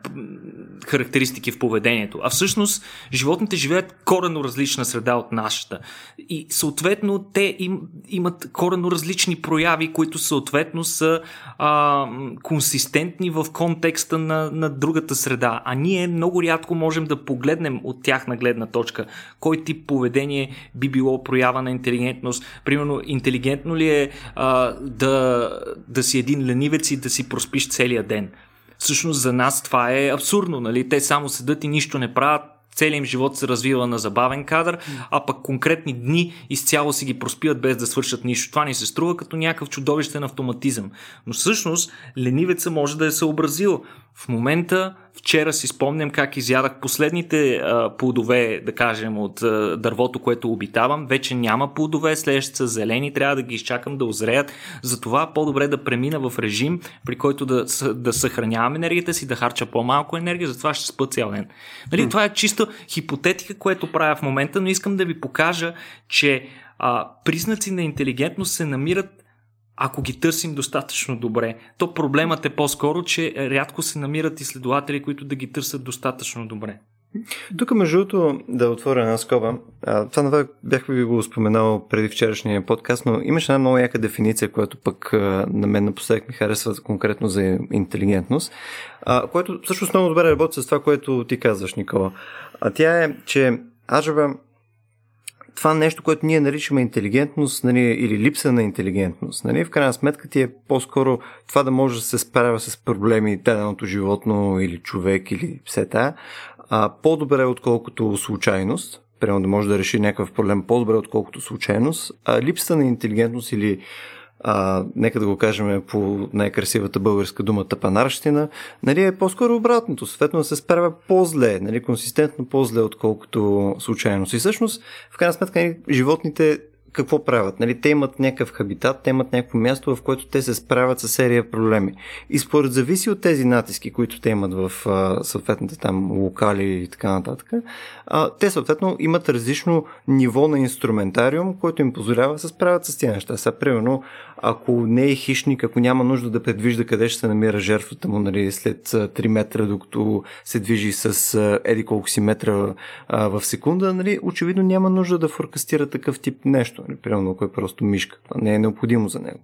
характеристики в поведението. А всъщност животните живеят корено различна среда от нашата. И съответно те им, имат корено различни прояви, които съответно са а, консистентни в контекста на, на другата среда. А ние много рядко можем да погледнем от тяхна гледна точка кой тип поведение би било проява на интелигентност. Примерно, интелигентно ли е а, да, да си един ленивец и да си проспиш целия ден? всъщност за нас това е абсурдно. Нали? Те само седат и нищо не правят, целият им живот се развива на забавен кадър, а пък конкретни дни изцяло си ги проспиват без да свършат нищо. Това ни се струва като някакъв чудовищен автоматизъм. Но всъщност ленивеца може да е съобразил. В момента Вчера си спомням как изядах последните а, плодове, да кажем, от а, дървото, което обитавам. Вече няма плодове, следващите са зелени, трябва да ги изчакам да озреят. Затова по-добре да премина в режим, при който да, да съхранявам енергията си, да харча по-малко енергия, затова ще спа цял ден. Нали, Това е чисто хипотетика, което правя в момента, но искам да ви покажа, че а, признаци на интелигентност се намират ако ги търсим достатъчно добре. То проблемът е по-скоро, че рядко се намират изследователи, които да ги търсят достатъчно добре. Тук, между другото, да отворя една скоба. А, това това бях ви го споменал преди вчерашния подкаст, но имаше една много яка дефиниция, която пък а, на мен напоследък ми харесва конкретно за интелигентност, а, което всъщност много добре работи с това, което ти казваш, Никола. А тя е, че Аджаба това нещо, което ние наричаме интелигентност нали, или липса на интелигентност. Нали, в крайна сметка ти е по-скоро това да може да се справя с проблеми даденото животно или човек или все тая, а, по-добре отколкото случайност. Примерно да може да реши някакъв проблем по-добре отколкото случайност. А липсата на интелигентност или а, нека да го кажем по най-красивата българска дума тъпанарщина, нали, е по-скоро обратното. Съответно да се справя по-зле, нали, консистентно по-зле, отколкото случайност. И всъщност, в крайна сметка, нали, животните какво правят? Нали, те имат някакъв хабитат, те имат някакво място, в което те се справят с серия проблеми. И според зависи от тези натиски, които те имат в а, съответните там локали и така нататък, а, те съответно имат различно ниво на инструментариум, който им позволява да се справят с тези неща. Сега, примерно, ако не е хищник, ако няма нужда да предвижда къде ще се намира жертвата му нали, след 3 метра, докато се движи с еди колко си метра а, в секунда, нали, очевидно няма нужда да форкастира такъв тип нещо. Нали, примерно, ако е просто мишка. Това не е необходимо за него.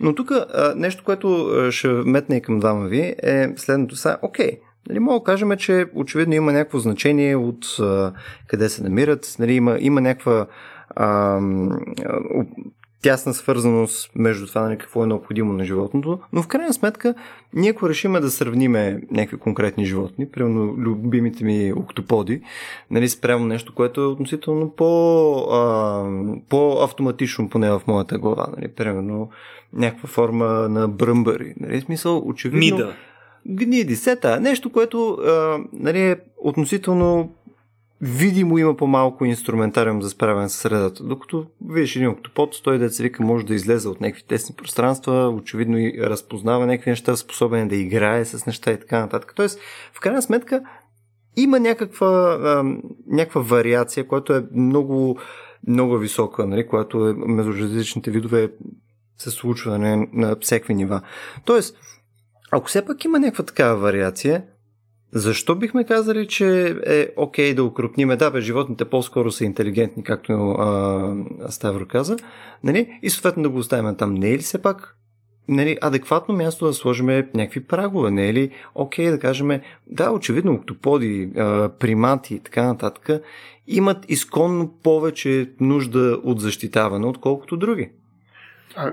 Но тук нещо, което ще метне и към двама ви е следното са, окей, Нали, мога да кажем, че очевидно има някакво значение от а, къде се намират, нали, има, има някаква тясна свързаност между това нали, какво е необходимо на животното, но в крайна сметка ние ако решиме да сравниме някакви конкретни животни, примерно любимите ми октоподи, нали, спрямо нещо, което е относително по, а, по-автоматично, поне в моята глава, нали, примерно някаква форма на бръмбари, нали, смисъл, очевидно... Мида. Гниди, сета, нещо, което а, нали, е относително видимо има по-малко инструментариум за справяне с средата. Докато видиш един октопод, той да вика може да излезе от някакви тесни пространства, очевидно и разпознава някакви неща, способен да играе с неща и така нататък. Тоест, в крайна сметка, има някаква, а, някаква вариация, която е много, много висока, нали, която е между различните видове се случва нали, на всеки нива. Тоест, ако все пак има някаква такава вариация, защо бихме казали, че е окей okay да укрупниме? Да, бе, животните по-скоро са интелигентни, както а, Ставро каза, нали? и съответно да го оставим там. Не е ли все пак нали, адекватно място да сложим някакви прагове? Не е ли окей okay да кажем, да, очевидно, октоподи, примати и така нататък имат изконно повече нужда от защитаване, отколкото други? А,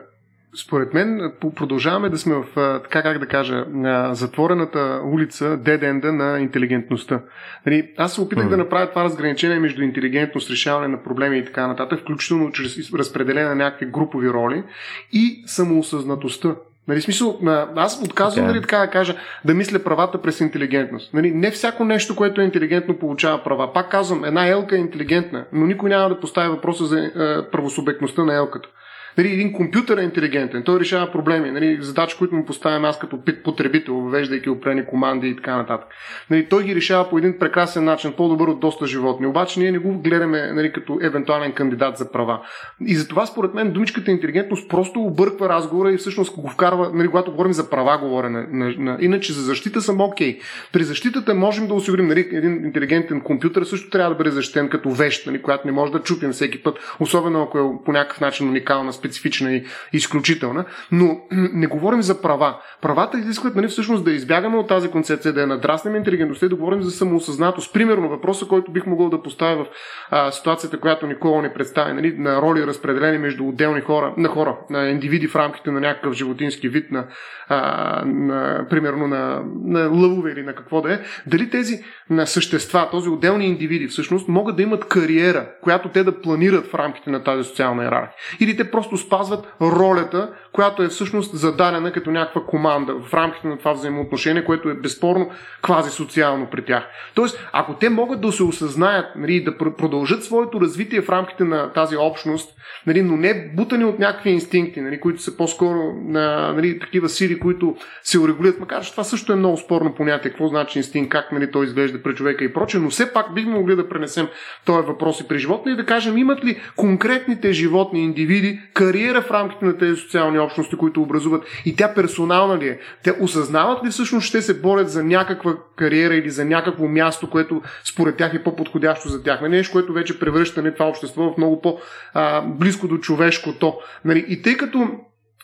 според мен продължаваме да сме в, така как да кажа, на затворената улица, деденда на интелигентността. Нали, аз се опитах mm. да направя това разграничение между интелигентност, решаване на проблеми и така нататък, включително чрез разпределение на някакви групови роли и самоосъзнатостта. Нали, смисъл, аз отказвам, okay. нали, така да кажа, да мисля правата през интелигентност. Нали, не всяко нещо, което е интелигентно, получава права. Пак казвам, една елка е интелигентна, но никой няма да поставя въпроса за е, правосубектността на елката. Нали, един компютър е интелигентен, той решава проблеми, нали, задачи, които му поставям аз като потребител, въвеждайки опрени команди и така нататък. Нали, той ги решава по един прекрасен начин, по-добър от доста животни. Обаче ние не го гледаме нали, като евентуален кандидат за права. И затова, според мен, думичката интелигентност просто обърква разговора и всъщност го вкарва, нали, когато говорим за права, говоря. На, на, на, иначе за защита съм окей. Okay. При защитата можем да осигурим нали, един интелигентен компютър, също трябва да бъде защитен като вещ, нали, която не може да чупим всеки път, особено ако е по някакъв начин уникална специфична и изключителна, но не говорим за права. Правата изискват нали, всъщност да избягаме от тази концепция, да я надраснем интелигентността и да говорим за самоосъзнатост. Примерно въпроса, който бих могъл да поставя в а, ситуацията, която Никола ни представи, нали, на роли разпределени между отделни хора, на хора, на индивиди в рамките на някакъв животински вид, на, а, на примерно на, на лъвове или на какво да е, дали тези на същества, този отделни индивиди всъщност могат да имат кариера, която те да планират в рамките на тази социална иерархия. Или те просто спазват ролята, която е всъщност зададена като някаква команда в рамките на това взаимоотношение, което е безспорно квази социално при тях. Тоест, ако те могат да се осъзнаят нали, да продължат своето развитие в рамките на тази общност, нали, но не бутани от някакви инстинкти, нали, които са по-скоро на нали, такива сили, които се урегулират, макар че това също е много спорно понятие, какво значи инстинкт, как нали, той изглежда при човека и прочее, но все пак бихме могли да пренесем този въпрос и при животни и да кажем, имат ли конкретните животни, индивиди, кариера в рамките на тези социални общности, които образуват и тя персонална ли е? Те осъзнават ли всъщност ще се борят за някаква кариера или за някакво място, което според тях е по-подходящо за тях? Нали, нещо, което вече превръща не това общество в много по-близко до човешкото. Нали? И тъй като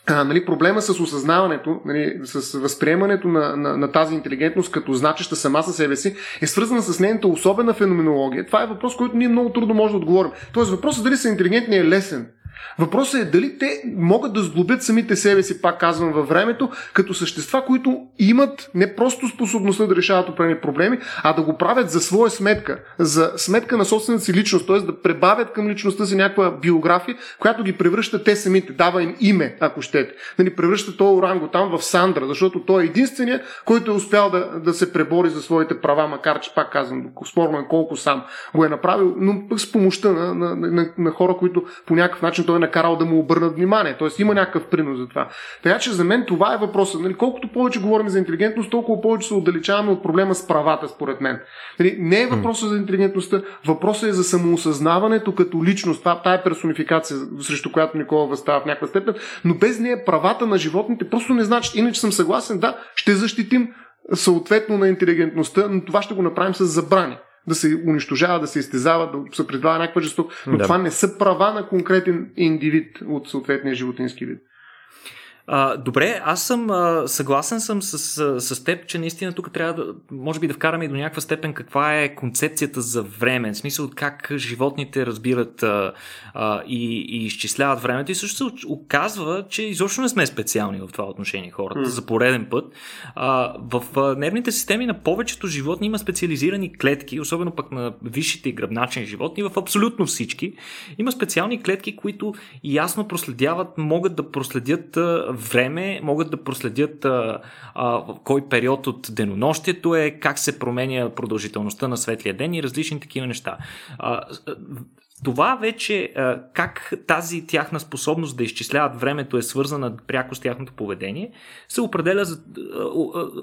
а, нали, проблема с осъзнаването, нали, с възприемането на, на, на тази интелигентност като значеща сама със себе си, е свързана с нейната особена феноменология. Това е въпрос, който ние много трудно можем да отговорим. Тоест въпросът дали са интелигентни е лесен. Въпросът е дали те могат да сглобят самите себе си, пак казвам, във времето, като същества, които имат не просто способността да решават определени проблеми, а да го правят за своя сметка, за сметка на собствената си личност, т.е. да пребавят към личността си някаква биография, която ги превръща те самите, дава им име, ако щете. Нали, превръща този оранго там в Сандра, защото той е единственият, който е успял да, да се пребори за своите права, макар че, пак казвам, спорно е колко сам го е направил, но пък с помощта на, на, на, на хора, които по някакъв начин той е накарал да му обърнат внимание. Тоест има някакъв принос за това. Така че за мен това е въпросът. Нали, колкото повече говорим за интелигентност, толкова повече се отдалечаваме от проблема с правата, според мен. Нали, не е въпросът за интелигентността, въпросът е за самоосъзнаването като личност. Това, тая персонификация, срещу която Никола възстава в някаква степен, но без нея правата на животните просто не значат. Иначе съм съгласен, да, ще защитим съответно на интелигентността, но това ще го направим с забрани да се унищожава, да се изтезава, да се предава някаква жесток. Но да. това не са права на конкретен индивид от съответния животински вид. А, добре, аз съм а, съгласен съм с, с, с теб, че наистина тук трябва да, може би да вкараме и до някаква степен каква е концепцията за време, в смисъл как животните разбират а, а, и, и изчисляват времето и също се оказва, че изобщо не сме специални в това отношение хората, mm. за пореден път. А, в а, нервните системи на повечето животни има специализирани клетки, особено пък на висшите и гръбначни животни, в абсолютно всички. Има специални клетки, които ясно проследяват, могат да проследят време могат да проследят а, а, кой период от денонощието е, как се променя продължителността на светлия ден и различни такива неща. А, това вече, как тази тяхна способност да изчисляват времето е свързана пряко с тяхното поведение, се определя,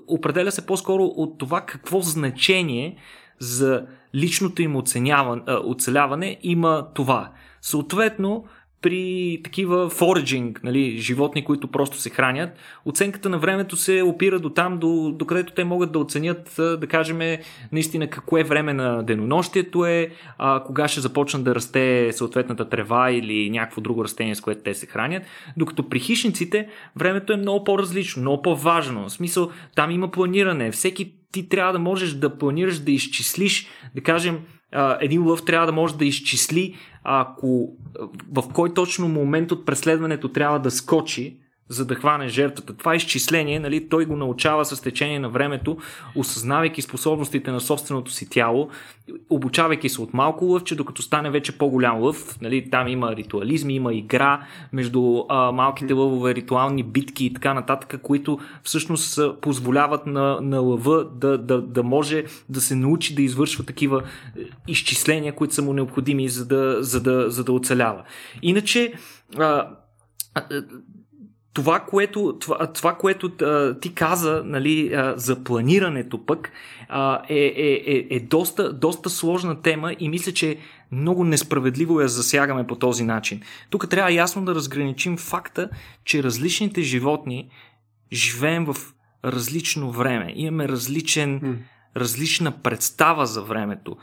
определя се по-скоро от това какво значение за личното им оцеляване има това. Съответно, при такива фореджинг, нали, животни, които просто се хранят, оценката на времето се опира до там, до, до където те могат да оценят, да кажем, наистина какво е време на денонощието е, а, кога ще започнат да расте съответната трева или някакво друго растение, с което те се хранят. Докато при хищниците времето е много по-различно, много по-важно. В смисъл, там има планиране. Всеки ти трябва да можеш да планираш, да изчислиш, да кажем, един лъв трябва да може да изчисли ако в кой точно момент от преследването трябва да скочи, за да хване жертвата. Това изчисление, нали, той го научава с течение на времето, осъзнавайки способностите на собственото си тяло, обучавайки се от малко лъвче, докато стане вече по-голям лъв. Нали, там има ритуализми, има игра между а, малките лъвове, ритуални битки и така нататък, които всъщност позволяват на, на лъва да, да, да може да се научи да извършва такива е, изчисления, които са му необходими, за да, за да, за да оцелява. Иначе, а, това, което, това, това, което а, ти каза нали, а, за планирането пък а, е, е, е, е доста, доста сложна тема и мисля, че много несправедливо я засягаме по този начин. Тук трябва ясно да разграничим факта, че различните животни живеем в различно време. Имаме различен, различна представа за времето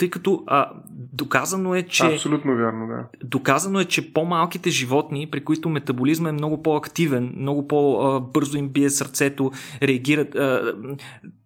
тъй като а, доказано е, че. Абсолютно вярно, да. Доказано е, че по-малките животни, при които метаболизма е много по-активен, много по-бързо им бие сърцето, реагират. А,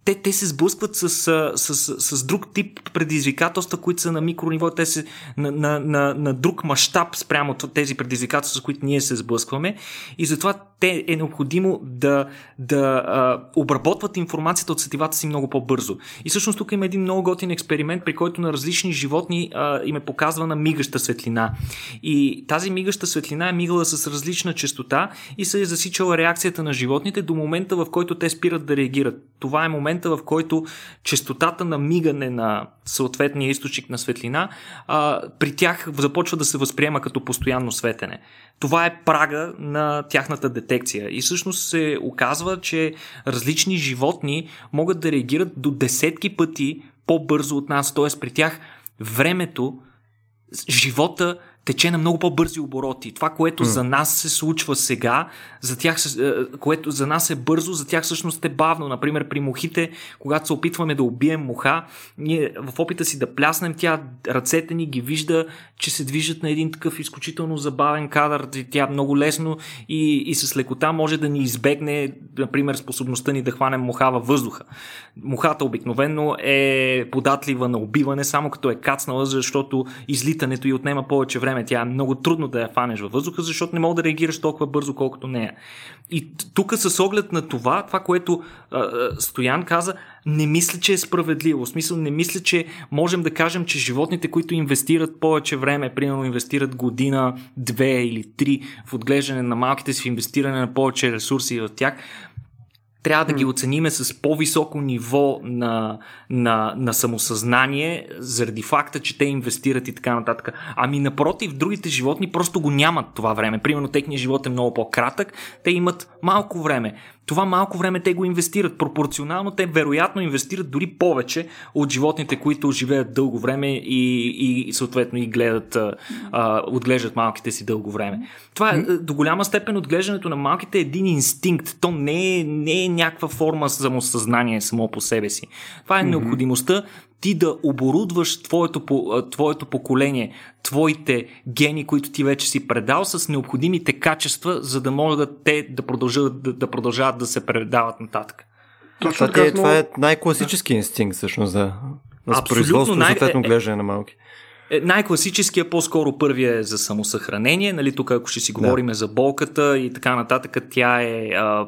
те, те се сблъскват с, с, с, с друг тип предизвикателства, които са на микрониво, те са на, на, на, на друг мащаб спрямо тези предизвикателства, с които ние се сблъскваме. И затова те е необходимо да, да а, обработват информацията от сетивата си много по-бързо. И всъщност тук има един много готин експеримент, при който на различни животни а, им е показвана мигаща светлина. И тази мигаща светлина е мигала с различна частота и се е засичала реакцията на животните до момента, в който те спират да реагират. Това е момента, в който частотата на мигане на съответния източник на светлина а, при тях започва да се възприема като постоянно светене. Това е прага на тяхната детекция. И всъщност се оказва, че различни животни могат да реагират до десетки пъти по-бързо от нас. Т.е. при тях времето, живота тече на много по-бързи обороти. Това, което mm. за нас се случва сега, за тях, което за нас е бързо, за тях всъщност е бавно. Например, при мухите, когато се опитваме да убием муха, ние в опита си да пляснем тя, ръцете ни ги вижда, че се движат на един такъв изключително забавен кадър. Тя много лесно и, и с лекота може да ни избегне, например, способността ни да хванем муха във въздуха. Мухата обикновено е податлива на убиване, само като е кацнала, защото излитането й отнема повече време. Тя е много трудно да я фанеш във въздуха, защото не мога да реагираш толкова бързо, колкото нея. И тук с оглед на това, това, което а, Стоян каза, не мисля, че е справедливо. В смисъл, не мисля, че можем да кажем, че животните, които инвестират повече време, примерно инвестират година, две или три в отглеждане на малките си, в инвестиране на повече ресурси в тях, трябва да ги оцениме с по-високо ниво на, на, на самосъзнание, заради факта, че те инвестират и така нататък. Ами напротив, другите животни просто го нямат това време. Примерно, техният живот е много по-кратък, те имат малко време това малко време те го инвестират. Пропорционално те вероятно инвестират дори повече от животните, които живеят дълго време и, и съответно и гледат, а, отглеждат малките си дълго време. Това е до голяма степен отглеждането на малките е един инстинкт. То не е, не е някаква форма самосъзнание само по себе си. Това е необходимостта ти да оборудваш твоето, твоето поколение, твоите гени, които ти вече си предал, с необходимите качества, за да могат те да продължат да, да, продължават да се предават нататък. Точно това, е, това е най-класически да. инстинкт, всъщност, за, за производство, най- съответно е, глеждане на малки. Е, най-класическия, по-скоро първия е за самосъхранение. Нали, тук, ако ще си говорим да. за болката и така нататък, тя е а,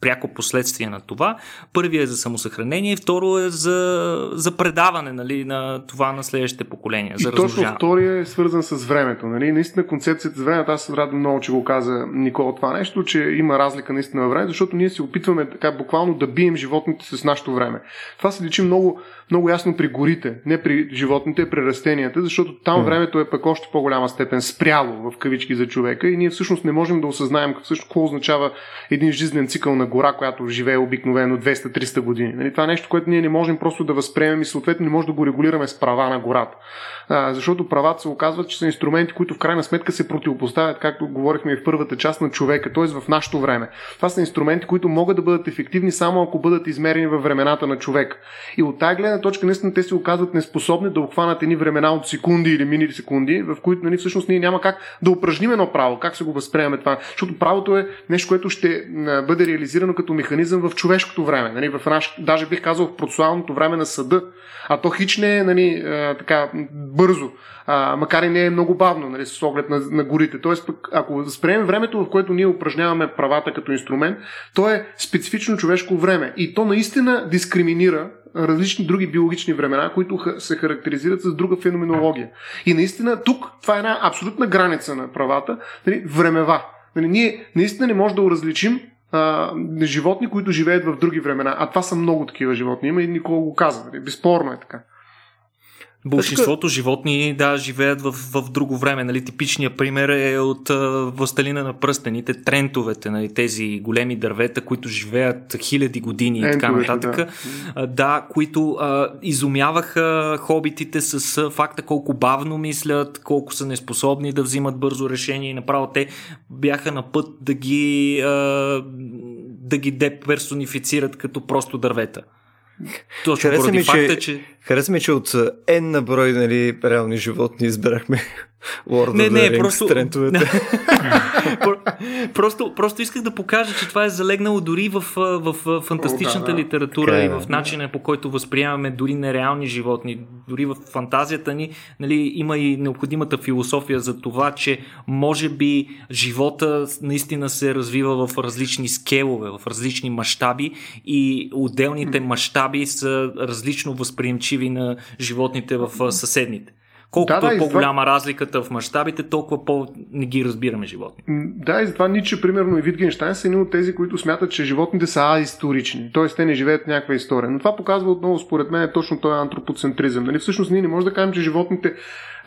пряко последствие на това. Първият е за самосъхранение, второ е за, за предаване нали, на това на следващите поколения. За и точно втория е свързан с времето. Нали? Наистина концепцията за времето, аз радвам много, че го каза Никола това нещо, че има разлика наистина във време, защото ние се опитваме така буквално да бием животните с нашето време. Това се личи много много ясно при горите, не при животните, а при растенията, защото там времето е пък още по-голяма степен спряло в кавички за човека и ние всъщност не можем да осъзнаем какво означава един жизнен цикъл на гора, която живее обикновено 200-300 години. Нали? Това е нещо, което ние не можем просто да възприемем и съответно не можем да го регулираме с права на гората. А, защото правата се оказват, че са инструменти, които в крайна сметка се противопоставят, както говорихме и в първата част на човека, т.е. в нашето време. Това са инструменти, които могат да бъдат ефективни само ако бъдат измерени във времената на човек. И от тази гледна точка, наистина те се оказват неспособни да обхванат едни времена от секунди или мини секунди, в които нали, всъщност ние няма как да упражним едно право. Как се го възприемаме това? Защото правото е нещо, което ще бъде реализирано като механизъм в човешкото време. Нали, в наш, даже бих казал в процесуалното време на съда. А то хич не е нали, така, бързо, а, макар и не е много бавно нали, с оглед на, на горите. Тоест, пък, ако спреем времето, в което ние упражняваме правата като инструмент, то е специфично човешко време. И то наистина дискриминира различни други биологични времена, които се характеризират с друга феноменология. И наистина тук това е една абсолютна граница на правата, нали, времева. Нали, ние наистина не можем да различим животни, които живеят в други времена. А това са много такива животни. Има и никога го каза. Нали? Безспорно е така. Большинството животни, да, живеят в, в друго време. Нали, типичният пример е от Властелина на пръстените, трентовете, нали, тези големи дървета, които живеят хиляди години и така нататък. Да. да, които а, изумяваха хобитите с факта колко бавно мислят, колко са неспособни да взимат бързо решение и направо те бяха на път да ги, а, да ги деперсонифицират като просто дървета. Точно ми, факта, че... че... Хареса ми, че от N на брой нали, реални животни избрахме Lord не, не, Rings, просто... трентовете. просто, просто исках да покажа, че това е залегнало дори в, в, в фантастичната О, да, да. литература okay, и в начина по който възприемаме дори нереални животни. Дори в фантазията ни нали, има и необходимата философия за това, че може би живота наистина се развива в различни скелове, в различни мащаби и отделните мащаби са различно възприемчиви на животните в съседните. Колкото да, да, е по-голяма това... разликата в мащабите, толкова по не ги разбираме животни. Да, и затова Ниче, примерно и Витгенштайн са едни от тези, които смятат, че животните са аисторични. Т.е. те не живеят някаква история. Но това показва отново, според мен, точно този антропоцентризъм. Нали? Всъщност ние не можем да кажем, че животните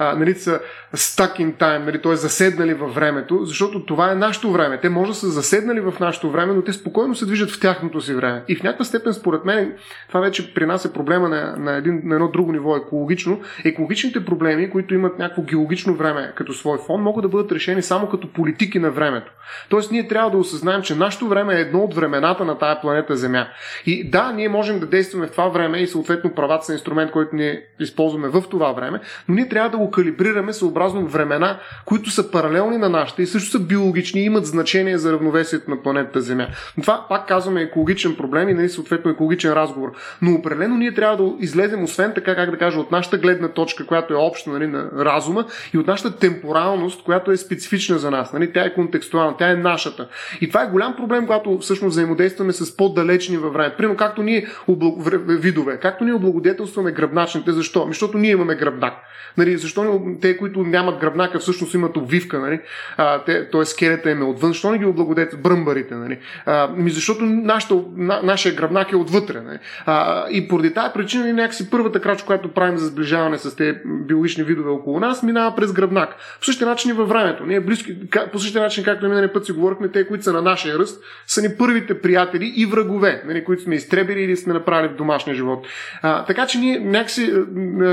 нали, са stuck in time, нали, т.е. заседнали във времето, защото това е нашето време. Те може да са заседнали в нашето време, но те спокойно се движат в тяхното си време. И в някаква степен, според мен, това вече при нас е проблема на, на, един, на едно друго ниво екологично. Екологичните проблеми, които имат някакво геологично време като свой фон, могат да бъдат решени само като политики на времето. Тоест, ние трябва да осъзнаем, че нашето време е едно от времената на тая планета Земя. И да, ние можем да действаме в това време и съответно правата са инструмент, който ние използваме в това време, но ние трябва да го калибрираме съобразно времена, които са паралелни на нашите и също са биологични и имат значение за равновесието на планетата Земя. Но това, пак казваме, екологичен проблем и нали, съответно екологичен разговор. Но определено ние трябва да излезем, освен така, как да кажа, от нашата гледна точка, която е обща нали, на разума и от нашата темпоралност, която е специфична за нас. Нали? Тя е контекстуална, тя е нашата. И това е голям проблем, когато всъщност взаимодействаме с по-далечни във време. Примерно, както ние облаг... видове, както ние облагодетелстваме гръбначните. Защо? Ами, защото ние имаме гръбнак. Нали, защо не, те, които нямат гръбнака, всъщност имат обвивка, нали? а, те, т.е. скелета им е отвън. Защо не ги облагодетелстват бръмбарите? Нали? А, ми защото нашата, на, нашия гръбнак е отвътре. Нали? А, и поради тази причина нали, някакси първата крачка, която правим за сближаване с тези биологични видове около нас, минава през гръбнак. По същия начин и във времето. Ние близки, по същия начин, както миналия път си говорихме, те, които са на нашия ръст, са ни първите приятели и врагове, нали, които сме изтребили или сме направили в домашния живот. А, така че ние някакси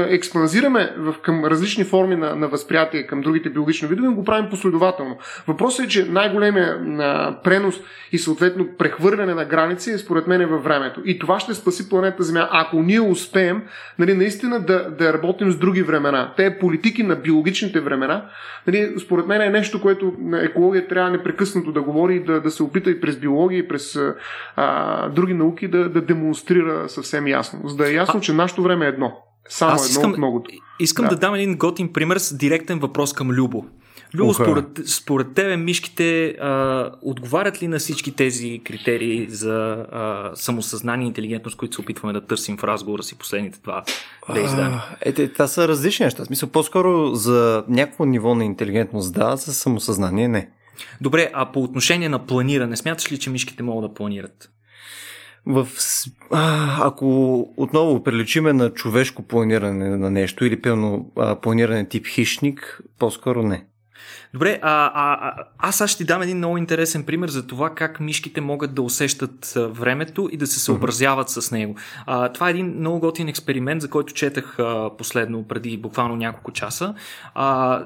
експанзираме в, към различни форми на, на възприятие към другите биологични видове, го правим последователно. Въпросът е, че най-големия пренос и съответно прехвърляне на граници е според мен е във времето. И това ще спаси планета Земя, ако ние успеем нали, наистина да, да работим с други времена. Те политики на биологичните времена, нали, според мен е нещо, което екология трябва непрекъснато да говори и да, да се опита и през биология, и през а, други науки да, да демонстрира съвсем ясно. За да е ясно, че нашето време е едно. Само Аз едно искам, от многото. Искам да. да дам един готин пример с директен въпрос към Любо. Любо, okay. според, според тебе мишките а, отговарят ли на всички тези критерии за а, самосъзнание и интелигентност, които се опитваме да търсим в разговора си последните два издания? Е, това са различни неща. Смисъл, по-скоро за някакво ниво на интелигентност да, за самосъзнание не. Добре, а по отношение на планиране, смяташ ли, че мишките могат да планират? В, а, ако отново приличиме на човешко планиране на нещо или пълно планиране тип хищник, по-скоро не. Добре, а, а, а, аз сега ще ти дам един много интересен пример за това как мишките могат да усещат времето и да се съобразяват с него. А, това е един много готин експеримент, за който четах а, последно, преди буквално няколко часа. А,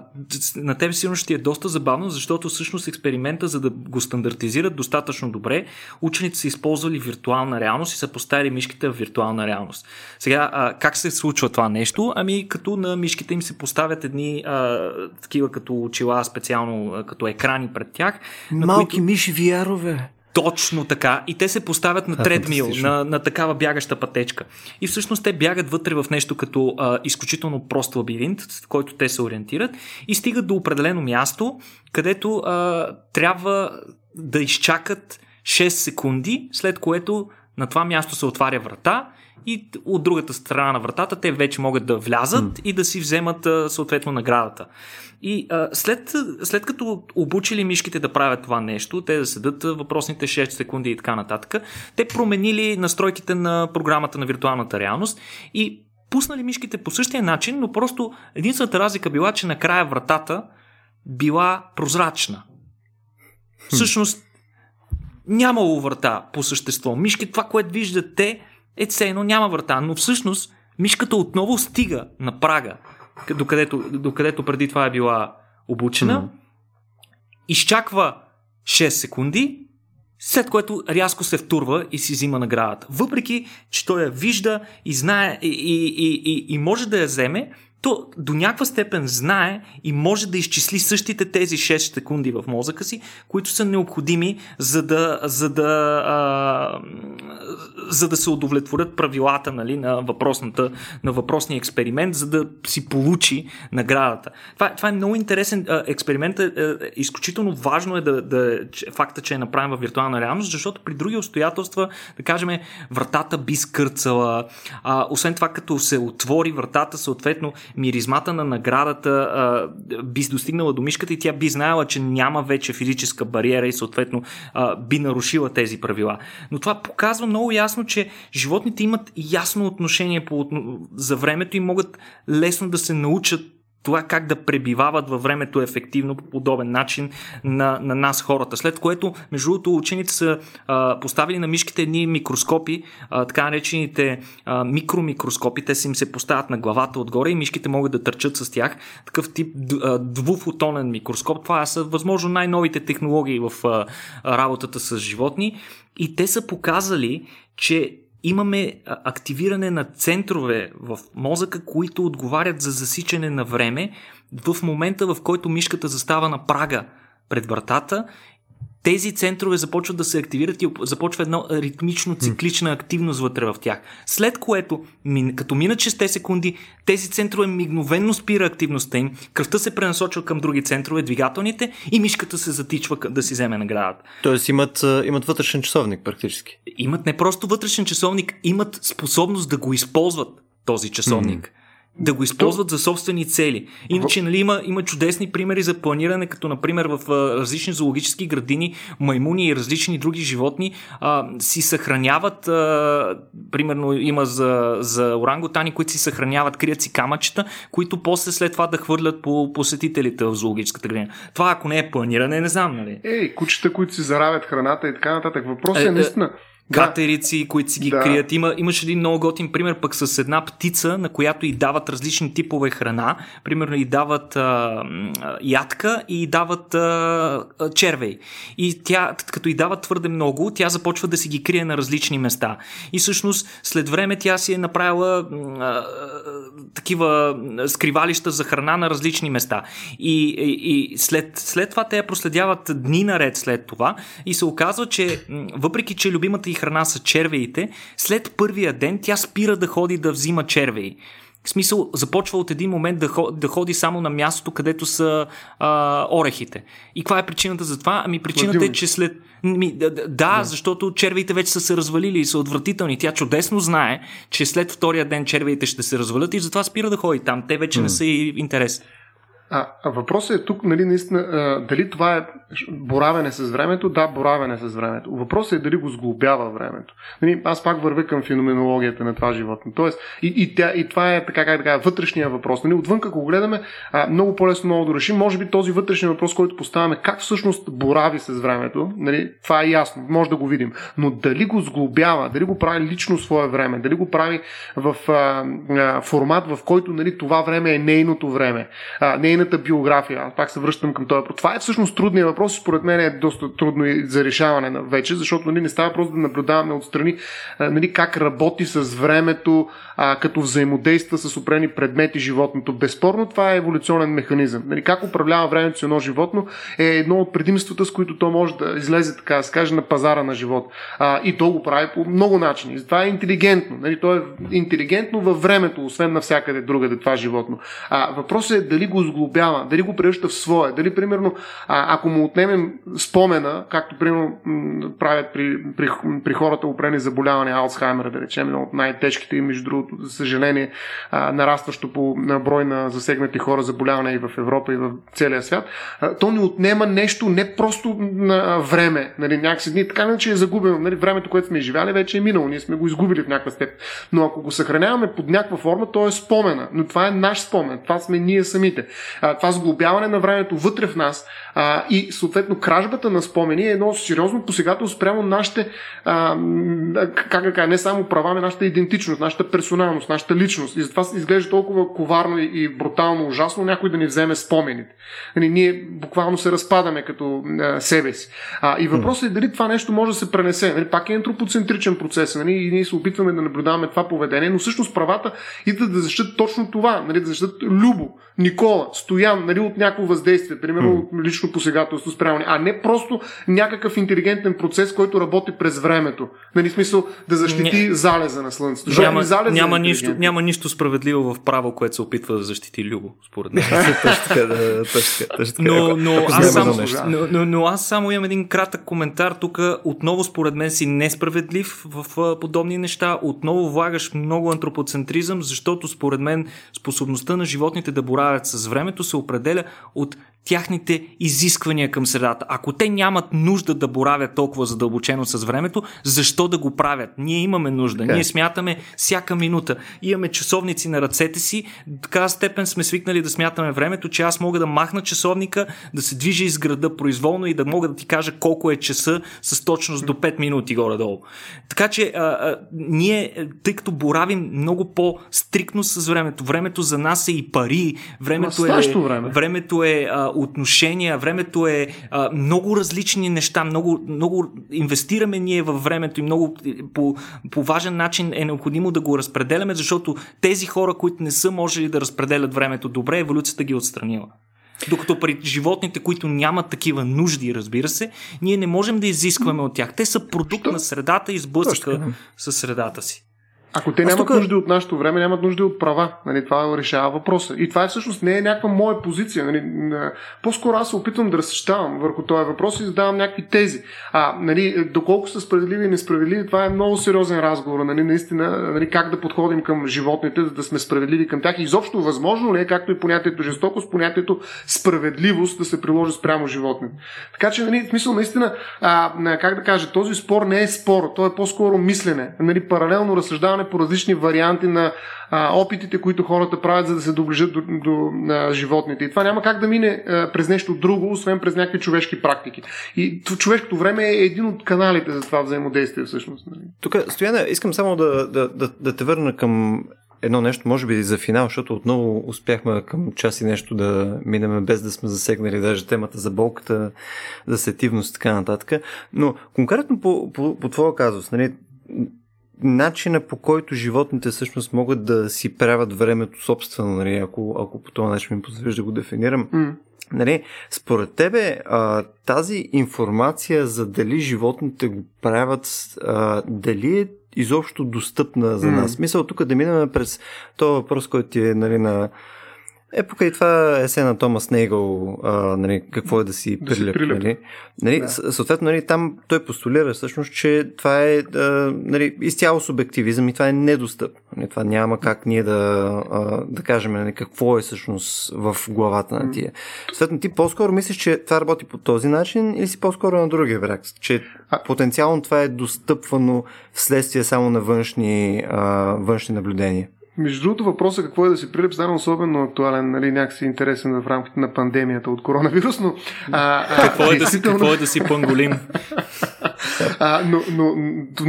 на тебе сигурно ще ти е доста забавно, защото всъщност експеримента, за да го стандартизират достатъчно добре, учените са използвали виртуална реалност и са поставили мишките в виртуална реалност. Сега, а, как се случва това нещо? Ами, като на мишките им се поставят едни а, такива като очила специално като екрани пред тях. Малки които... миши вярове. Точно така. И те се поставят на тредмил, на, на такава бягаща пътечка. И всъщност те бягат вътре в нещо като а, изключително прост лабиринт, в който те се ориентират и стигат до определено място, където а, трябва да изчакат 6 секунди, след което на това място се отваря врата и от другата страна на вратата те вече могат да влязат mm. и да си вземат съответно наградата. И а, след, след като обучили мишките да правят това нещо, те да седат въпросните 6 секунди и така нататък, те променили настройките на програмата на виртуалната реалност и пуснали мишките по същия начин, но просто единствената разлика била, че накрая вратата била прозрачна. Всъщност, нямало врата по същество. Мишки, това, което виждат те, е все едно няма врата, но всъщност мишката отново стига на прага докъдето, докъдето преди това е била обучена, mm-hmm. изчаква 6 секунди, след което рязко се втурва и си взима наградата. Въпреки, че той я вижда и знае и, и, и, и, и може да я вземе, то до някаква степен знае и може да изчисли същите тези 6 секунди в мозъка си, които са необходими, за да, за да, а, за да се удовлетворят правилата нали, на, въпросната, на въпросния експеримент, за да си получи наградата. Това, това е много интересен а, експеримент. А, е, изключително важно е да, да, факта, че е направен в виртуална реалност, защото при други обстоятелства, да кажем, вратата би скърцала. А, освен това, като се отвори вратата, съответно миризмата на наградата а, би достигнала до мишката и тя би знаела, че няма вече физическа бариера и съответно а, би нарушила тези правила. Но това показва много ясно, че животните имат ясно отношение по, за времето и могат лесно да се научат това как да пребивават във времето ефективно по подобен начин на, на нас хората. След което, между другото, учените са а, поставили на мишките едни микроскопи, а, така наречените а, микромикроскопи, те си им се поставят на главата отгоре и мишките могат да търчат с тях. Такъв тип двуфотонен микроскоп. Това са възможно най-новите технологии в а, работата с животни. И те са показали, че имаме активиране на центрове в мозъка, които отговарят за засичане на време в момента, в който мишката застава на прага пред вратата тези центрове започват да се активират и започва едно ритмично циклична активност вътре в тях. След което, като минат 6 секунди, тези центрове мигновенно спира активността им, кръвта се пренасочва към други центрове, двигателните, и мишката се затичва да си вземе наградата. Тоест имат, имат вътрешен часовник практически. Имат не просто вътрешен часовник, имат способност да го използват този часовник. Mm да го използват за собствени цели. Иначе, нали, има, има чудесни примери за планиране, като например в а, различни зоологически градини, маймуни и различни други животни а, си съхраняват, а, примерно има за, за оранготани, които си съхраняват, крият си камъчета, които после след това да хвърлят по посетителите в зоологическата градина. Това ако не е планиране, не знам, нали? Ей, кучета, които си заравят храната и така нататък. Въпросът е, е наистина. Е, катерици, които си ги да. крият. Има, имаш един много готин пример пък с една птица, на която и дават различни типове храна. Примерно и дават а, ядка и дават а, червей. И тя, като и дават твърде много, тя започва да си ги крие на различни места. И всъщност след време тя си е направила а, такива скривалища за храна на различни места. И, и, и след, след това те я проследяват дни наред след това и се оказва, че въпреки, че любимата и храна са червеите, след първия ден тя спира да ходи да взима червеи. В смисъл, започва от един момент да, ходи, да ходи само на мястото, където са а, орехите. И каква е причината за това? Ами причината е, че след... Ми, да, да, да, защото червеите вече са се развалили и са отвратителни. Тя чудесно знае, че след втория ден червеите ще се развалят и затова спира да ходи там. Те вече mm. не са и интересни. А, а въпросът е тук, нали, наистина, а, дали това е боравене с времето? Да, боравене с времето. Въпросът е дали го сглобява времето. Нали, аз пак вървя към феноменологията на това животно. Тоест, и, и, тя, и това е така, как така, вътрешния въпрос. Нали, отвън, ако гледаме, а, много по-лесно мога да решим. Може би този вътрешен въпрос, който поставяме, как всъщност борави с времето, нали, това е ясно, може да го видим. Но дали го сглобява, дали го прави лично свое време, дали го прави в а, а, формат, в който нали, това време е нейното време, а, нейната нейната биография. Пак се връщам към този. Това е всъщност трудният въпрос и според мен е доста трудно и за решаване на вече, защото нали, не става просто да наблюдаваме отстрани нали, как работи с времето, а, като взаимодейства с опрени предмети животното. Безспорно това е еволюционен механизъм. Нали, как управлява времето с едно животно е едно от предимствата, с които то може да излезе, така да каже, на пазара на живот. А, и то го прави по много начини. Това е интелигентно. Нали, то е интелигентно във времето, освен навсякъде другаде това животно. А, въпросът е дали го подобрява, дали го превръща в свое, дали примерно, а, ако му отнемем спомена, както примерно правят при, при, при хората опрени заболяване Алцхаймера, да речем, едно от най-тежките и между другото, за съжаление, а, нарастващо по на брой на засегнати хора заболяване и в Европа и в целия свят, а, то ни отнема нещо не просто на време, нали, някакси дни, така не че е загубено, нали, времето, което сме живяли, вече е минало, ние сме го изгубили в някаква степен. Но ако го съхраняваме под някаква форма, то е спомена. Но това е наш спомен. Това сме ние самите. Това сглобяване на времето вътре в нас а, и съответно кражбата на спомени е едно сериозно посегателство спрямо нашите, а, как да кажа, не само права, но нашата идентичност, нашата персоналност, нашата личност. И затова изглежда толкова коварно и брутално ужасно някой да ни вземе спомените. Нали, ние буквално се разпадаме като а, себе си. А, и въпросът е дали това нещо може да се пренесе. Нали, пак е антропоцентричен процес нали, и ние се опитваме да наблюдаваме това поведение, но всъщност правата идват да защитат точно това, нали, да защитат Любо, Никола, Стоян, нали, от някакво въздействие, примерно mm. лично посегателство спрямо, а не просто някакъв интелигентен процес, който работи през времето. Нали, смисъл да защити Ня... залеза на Слънцето. Няма, залеза няма, нищо, няма нищо справедливо в право, което се опитва да защити Любо, според мен. но, но, аз само, но, но, но аз само имам един кратък коментар. Тук отново според мен си несправедлив в подобни неща. Отново влагаш много антропоцентризъм, защото според мен способността на животните да боравят с времето се определя от тяхните изисквания към средата. Ако те нямат нужда да боравят толкова задълбочено с времето, защо да го правят? Ние имаме нужда. Okay. Ние смятаме всяка минута. Имаме часовници на ръцете си. До така степен сме свикнали да смятаме времето, че аз мога да махна часовника, да се движа из града произволно и да мога да ти кажа колко е часа с точност до 5 минути горе-долу. Така че а, а, ние, тъй като боравим много по-стрикно с времето, времето за нас е и пари, времето е, време. времето е а, отношения, времето е а, много различни неща, много, много инвестираме ние във времето и много по, по важен начин е необходимо да го разпределяме, защото тези хора, които не са можели да разпределят времето добре, еволюцията ги е отстранила. Докато при животните, които нямат такива нужди, разбира се, ние не можем да изискваме от тях. Те са продукт Що? на средата и сблъсъка с средата си. Ако те Аз нямат тук... нужда от нашето време, нямат нужда от права. Нали, това решава въпроса. И това е всъщност не е някаква моя позиция. Нали, по-скоро аз се опитвам да разсъщавам върху този въпрос и задавам някакви тези. А, нали, доколко са справедливи и несправедливи, това е много сериозен разговор. Нали, наистина, нали, как да подходим към животните, за да сме справедливи към тях. И изобщо възможно ли е, както и понятието жестокост, понятието справедливост да се приложи спрямо животните. Така че, нали, в смисъл, наистина, а, как да кажа, този спор не е спор, то е по-скоро мислене. Нали, паралелно разсъждаване минаваме по различни варианти на а, опитите, които хората правят, за да се доближат до, до а, животните. И това няма как да мине а, през нещо друго, освен през някакви човешки практики. И човешкото време е един от каналите за това взаимодействие, всъщност. Нали? Тук, Стояна, искам само да, да, да, да те върна към едно нещо, може би за финал, защото отново успяхме към час и нещо да минем без да сме засегнали даже темата за болката, за сетивност и така нататък. Но конкретно по, по, по твоя казус, нали, начина по който животните всъщност могат да си правят времето собствено, нали, ако, ако по този начин ми позволиш да го дефинирам. Mm. Нали, според тебе а, тази информация за дали животните го правят, а, дали е изобщо достъпна за нас? Mm. Мисля, тук да минем през този въпрос, който е нали, на е, покрай това есе на Томас Нейгъл, а, нали, какво е да си да прилеп. прилеп. Нали? Нали, да. Съответно, нали, там той постулира всъщност, че това е а, нали, изцяло субективизъм и това е недостъпно. Нали, това няма как ние да, а, да кажем нали, какво е всъщност в главата на тия. Съответно, ти по-скоро мислиш, че това работи по този начин или си по-скоро на другия враг? Че а... потенциално това е достъпвано вследствие само на външни, а, външни наблюдения? Между другото, въпросът какво е да си прилеп стана особено актуален, нали, някакси интересен в рамките на пандемията от коронавирус, но... А, а, какво, е да си, какво е да си панголин? А, но, но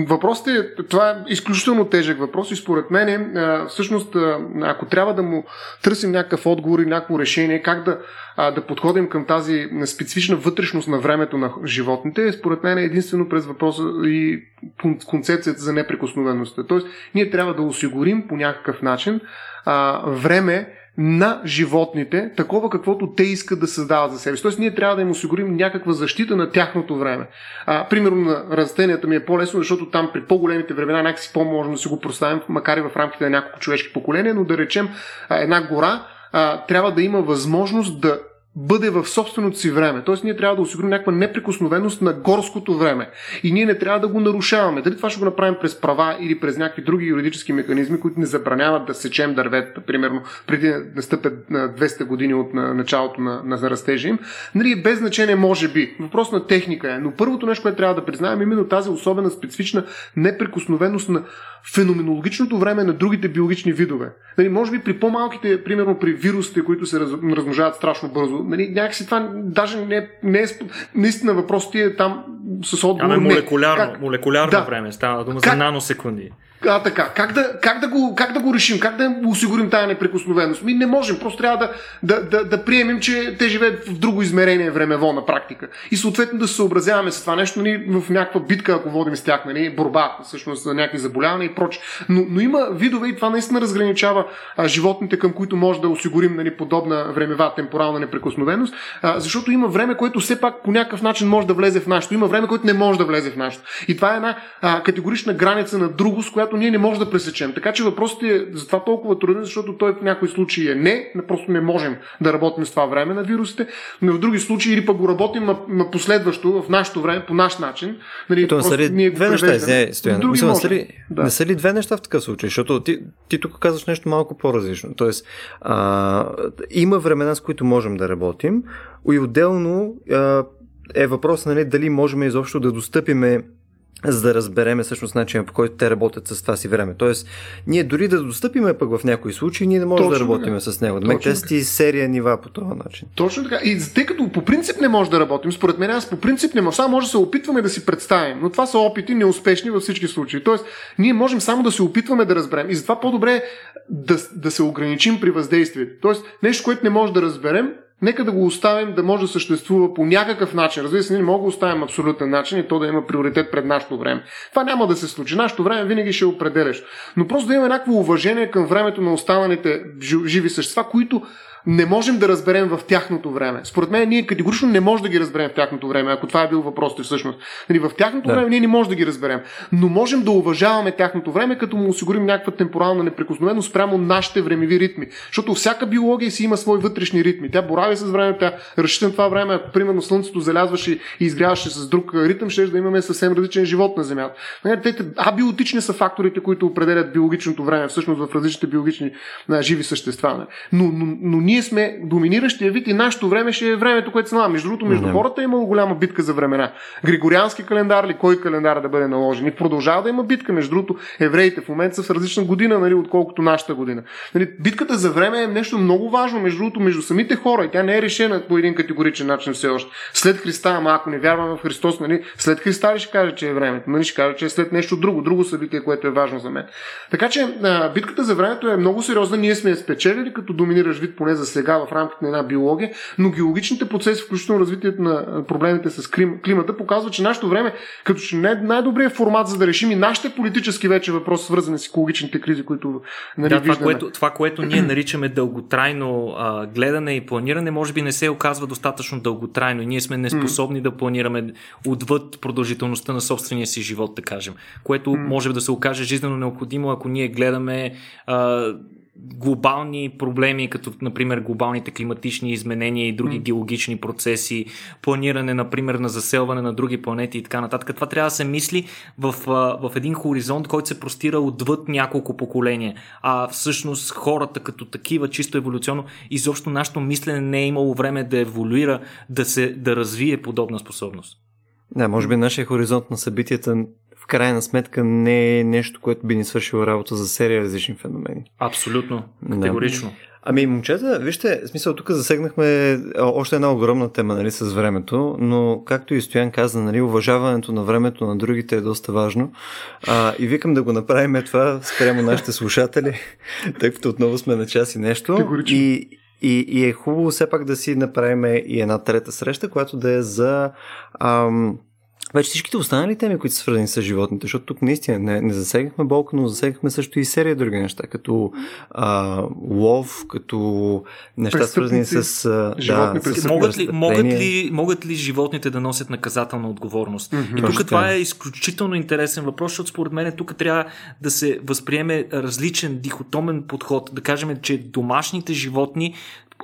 въпросът е, това е изключително тежък въпрос и според мен е, всъщност, ако трябва да му търсим някакъв отговор и някакво решение, как да, да подходим към тази специфична вътрешност на времето на животните, според мен е единствено през въпроса и концепцията за неприкосновеността. Тоест, ние трябва да осигурим по някакъв начин а, време, на животните, такова каквото те искат да създават за себе си. Тоест ние трябва да им осигурим някаква защита на тяхното време. А, примерно на растенията ми е по-лесно, защото там при по-големите времена някакси по-можем да си го проставим, макар и в рамките на няколко човешки поколения, но да речем една гора а, трябва да има възможност да бъде в собственото си време. Тоест ние трябва да осигурим някаква неприкосновеност на горското време. И ние не трябва да го нарушаваме. Дали това ще го направим през права или през някакви други юридически механизми, които не забраняват да сечем дърветата, примерно преди да настъпят 200 години от началото на, на растежа им. Нали, без значение може би. Въпрос на техника е. Но първото нещо, което трябва да признаем, е именно тази особена специфична неприкосновеност на феноменологичното време на другите биологични видове. Нали, може би при по-малките, примерно при вирусите, които се размножават страшно бързо, нали, някакси това даже не, не е наистина въпрос ти е там с отговор. Ами молекулярно, как? молекулярно да. време, става дума как? за наносекунди. А, така. Как да, как, да го, как да го решим? Как да осигурим тази неприкосновеност? Ми не можем. Просто трябва да, да, да, да приемем, че те живеят в друго измерение времево на практика. И съответно да се съобразяваме с това нещо нали, в някаква битка, ако водим с тях, нали, борба, всъщност за някакви заболявания и проче. Но, но има видове и това наистина разграничава а, животните, към които може да осигурим нали, подобна времева темпорална неприкосновеност, а, защото има време, което все пак по някакъв начин може да влезе в нашото. Има време, което не може да влезе в нашото. И това е една а, категорична граница на друго, с която която ние не можем да пресечем. Така че въпросът е затова толкова труден, защото той в някои случаи е не, просто не можем да работим с това време на вирусите, но в други случаи или пък го работим на, на последващо, в нашето време, по наш начин. Нали, То са ли ние две неща, не, стоян. Мисля, не, са ли, да. не са ли две неща в такъв случай? Защото ти, ти тук казваш нещо малко по-различно. Тоест, а, има времена, с които можем да работим, и отделно а, е въпрос нали, дали можем изобщо да достъпиме за да разбереме всъщност начина по който те работят с това си време. Тоест, ние дори да достъпиме пък в някои случаи, ние не можем Точно да работим с него. Да те си серия нива по този начин. Точно така. И тъй като по принцип не може да работим, според мен аз по принцип не може. Само може да се опитваме да си представим. Но това са опити неуспешни във всички случаи. Тоест, ние можем само да се опитваме да разберем. И затова по-добре е да, да се ограничим при въздействието. Тоест, нещо, което не може да разберем, нека да го оставим да може да съществува по някакъв начин. Разбира се, не мога да оставим абсолютен начин и то да има приоритет пред нашето време. Това няма да се случи. Нашето време винаги ще е определяш. Но просто да има някакво уважение към времето на останалите живи същества, които не можем да разберем в тяхното време. Според мен ние категорично не можем да ги разберем в тяхното време, ако това е бил въпросът всъщност. Нали, в тяхното да. време ние не можем да ги разберем, но можем да уважаваме тяхното време, като му осигурим някаква темпорална неприкосновеност спрямо нашите времеви ритми. Защото всяка биология си има свои вътрешни ритми. Тя борави с времето, тя разчита това време. Ако примерно Слънцето залязваше и изгряваше с друг ритъм, ще да имаме съвсем различен живот на Земята. Нали, те, абиотични са факторите, които определят биологичното време, всъщност в различните биологични живи същества. Нали. Но, но, но ние сме доминиращия вид и нашето време ще е времето, което се. Между другото, между хората е имало голяма битка за времена. Григориански календар ли, кой календар да бъде наложен. И продължава да има битка. Между другото, евреите в момента са в различна година, нали, отколкото нашата година. Нали, битката за време е нещо много важно, между другото, между самите хора. И тя не е решена по един категоричен начин все още. След Христа, ама ако не вярваме в Христос, нали, след Христа ли ще каже, че е времето? Нали, ще каже, че е след нещо друго, друго събитие, което е важно за мен. Така че битката за времето е много сериозна. Ние сме я спечелили като доминиращ вид поне за сега в рамките на една биология, но геологичните процеси, включително развитието на проблемите с клим, климата, показва, че нашето време, като че не е най-добрият формат за да решим и нашите политически вече въпроси, свързани с екологичните кризи, които нали, да, това, което, това, което ние наричаме дълготрайно а, гледане и планиране, може би не се оказва достатъчно дълготрайно и ние сме неспособни mm. да планираме отвъд продължителността на собствения си живот, да кажем, което mm. може да се окаже жизненно необходимо, ако ние гледаме а, глобални проблеми, като например глобалните климатични изменения и други mm. геологични процеси, планиране, например, на заселване на други планети и така нататък. Това трябва да се мисли в, в един хоризонт, който се простира отвъд няколко поколения. А всъщност хората като такива, чисто еволюционно, изобщо нашето мислене не е имало време да еволюира, да, се, да развие подобна способност. Да, може би нашия хоризонт на събитията в крайна сметка не е нещо, което би ни свършило работа за серия различни феномени. Абсолютно, категорично. Да. Ами, момчета, вижте, смисъл, тук засегнахме още една огромна тема, нали, с времето, но както и Стоян каза, нали, уважаването на времето на другите е доста важно. А, и викам да го направим това спрямо нашите слушатели, тъй като отново сме на час и нещо. И, и, и е хубаво все пак да си направим и една трета среща, която да е за ам, вече всичките останали теми, които са свързани с животните, защото тук наистина не, не засегнахме болка, но засегнахме също и серия други неща, като а, лов, като неща свързани с... да, с могат, ли, могат, ли, могат ли животните да носят наказателна отговорност? Mm-hmm. И тук Точно това е изключително интересен въпрос, защото според мен тук трябва да се възприеме различен дихотомен подход. Да кажем, че домашните животни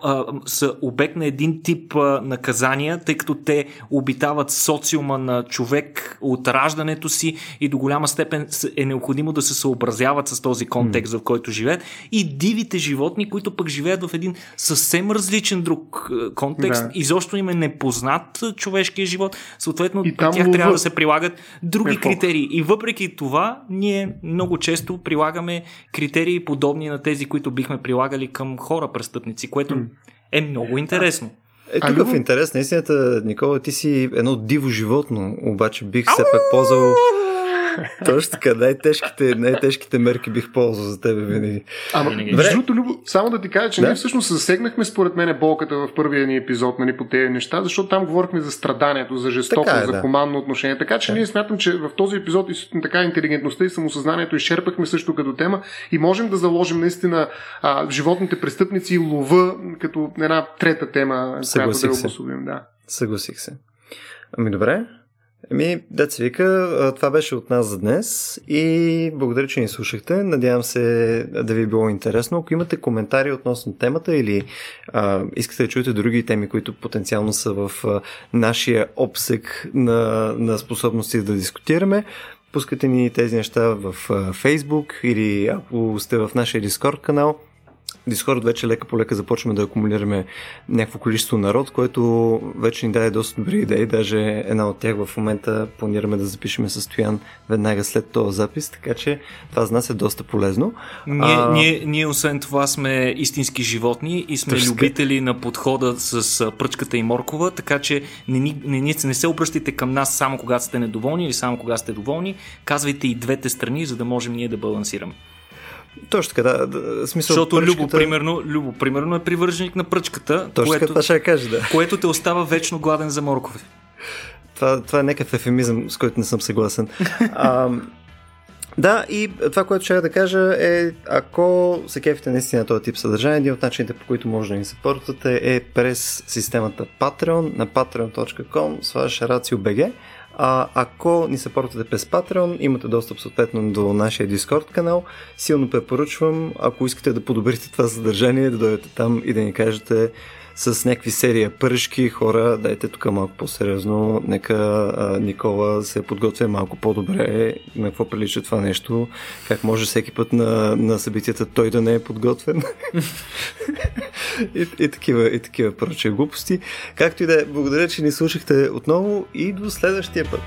а, са обект на един тип а, наказания, тъй като те обитават социума на човек от раждането си и до голяма степен е необходимо да се съобразяват с този контекст, mm. в който живеят. И дивите животни, които пък живеят в един съвсем различен друг контекст, да. изобщо им е непознат човешкия живот, съответно и тях лова... трябва да се прилагат други е критерии. И въпреки това, ние много често прилагаме критерии подобни на тези, които бихме прилагали към хора престъпници, което mm е много интересно. Е, тук в интерес? На истината, Никола, ти си едно диво животно, обаче бих все пак ползвал Точно така, най-тежките, най-тежките мерки бих ползвал за тебе винаги. Ама, между другото, Любо, само да ти кажа, че да? ние всъщност засегнахме според мен болката в първия ни епизод нали, по тези неща, защото там говорихме за страданието, за жестоко, е, за да. хуманно отношение. Така че да. ние смятам, че в този епизод и така интелигентността и самосъзнанието изчерпахме също като тема и можем да заложим наистина а, животните престъпници и лова като една трета тема, Съгласих която да обособим. Да. Съгласих се. Ами добре, Еми, деца вика, това беше от нас за днес и благодаря, че ни слушахте. Надявам се да ви е било интересно. Ако имате коментари относно темата или а, искате да чуете други теми, които потенциално са в а, нашия обсек на, на способности да дискутираме, пускате ни тези неща в а, Facebook или ако сте в нашия Discord канал – Дискорд вече лека по лека започваме да акумулираме някакво количество народ, което вече ни даде доста добри идеи. Даже една от тях в момента планираме да запишеме състоян веднага след този запис, така че това за нас е доста полезно. Ние, а... ние, ние освен това сме истински животни и сме Тъжска. любители на подхода с пръчката и моркова, така че не, не, не, не се обръщайте към нас само когато сте недоволни или само когато сте доволни. Казвайте и двете страни, за да можем ние да балансираме. Точно така, да. да смисъл, Защото пръчката... Любо, примерно, Любо, примерно е привърженик на пръчката, Точно което, така, ще кажа, да. което те остава вечно гладен за моркови. Това, това е някакъв ефемизъм, с който не съм съгласен. а, да, и това, което ще да кажа е, ако се кефите наистина този тип съдържание, един от начините, по които може да ни съпортвате е през системата Patreon на patreon.com slash RACIOBG. А, ако ни се портате през Patreon, имате достъп съответно до нашия Discord канал. Силно препоръчвам, ако искате да подобрите това съдържание, да дойдете там и да ни кажете с някакви серия пръшки, хора, дайте тук малко по-сериозно, нека а, Никола се подготвя малко по-добре на какво прилича това нещо, как може всеки път на, на събитията той да не е подготвен и, и, такива, и такива прочие глупости. Както и да е, благодаря, че ни слушахте отново и до следващия път.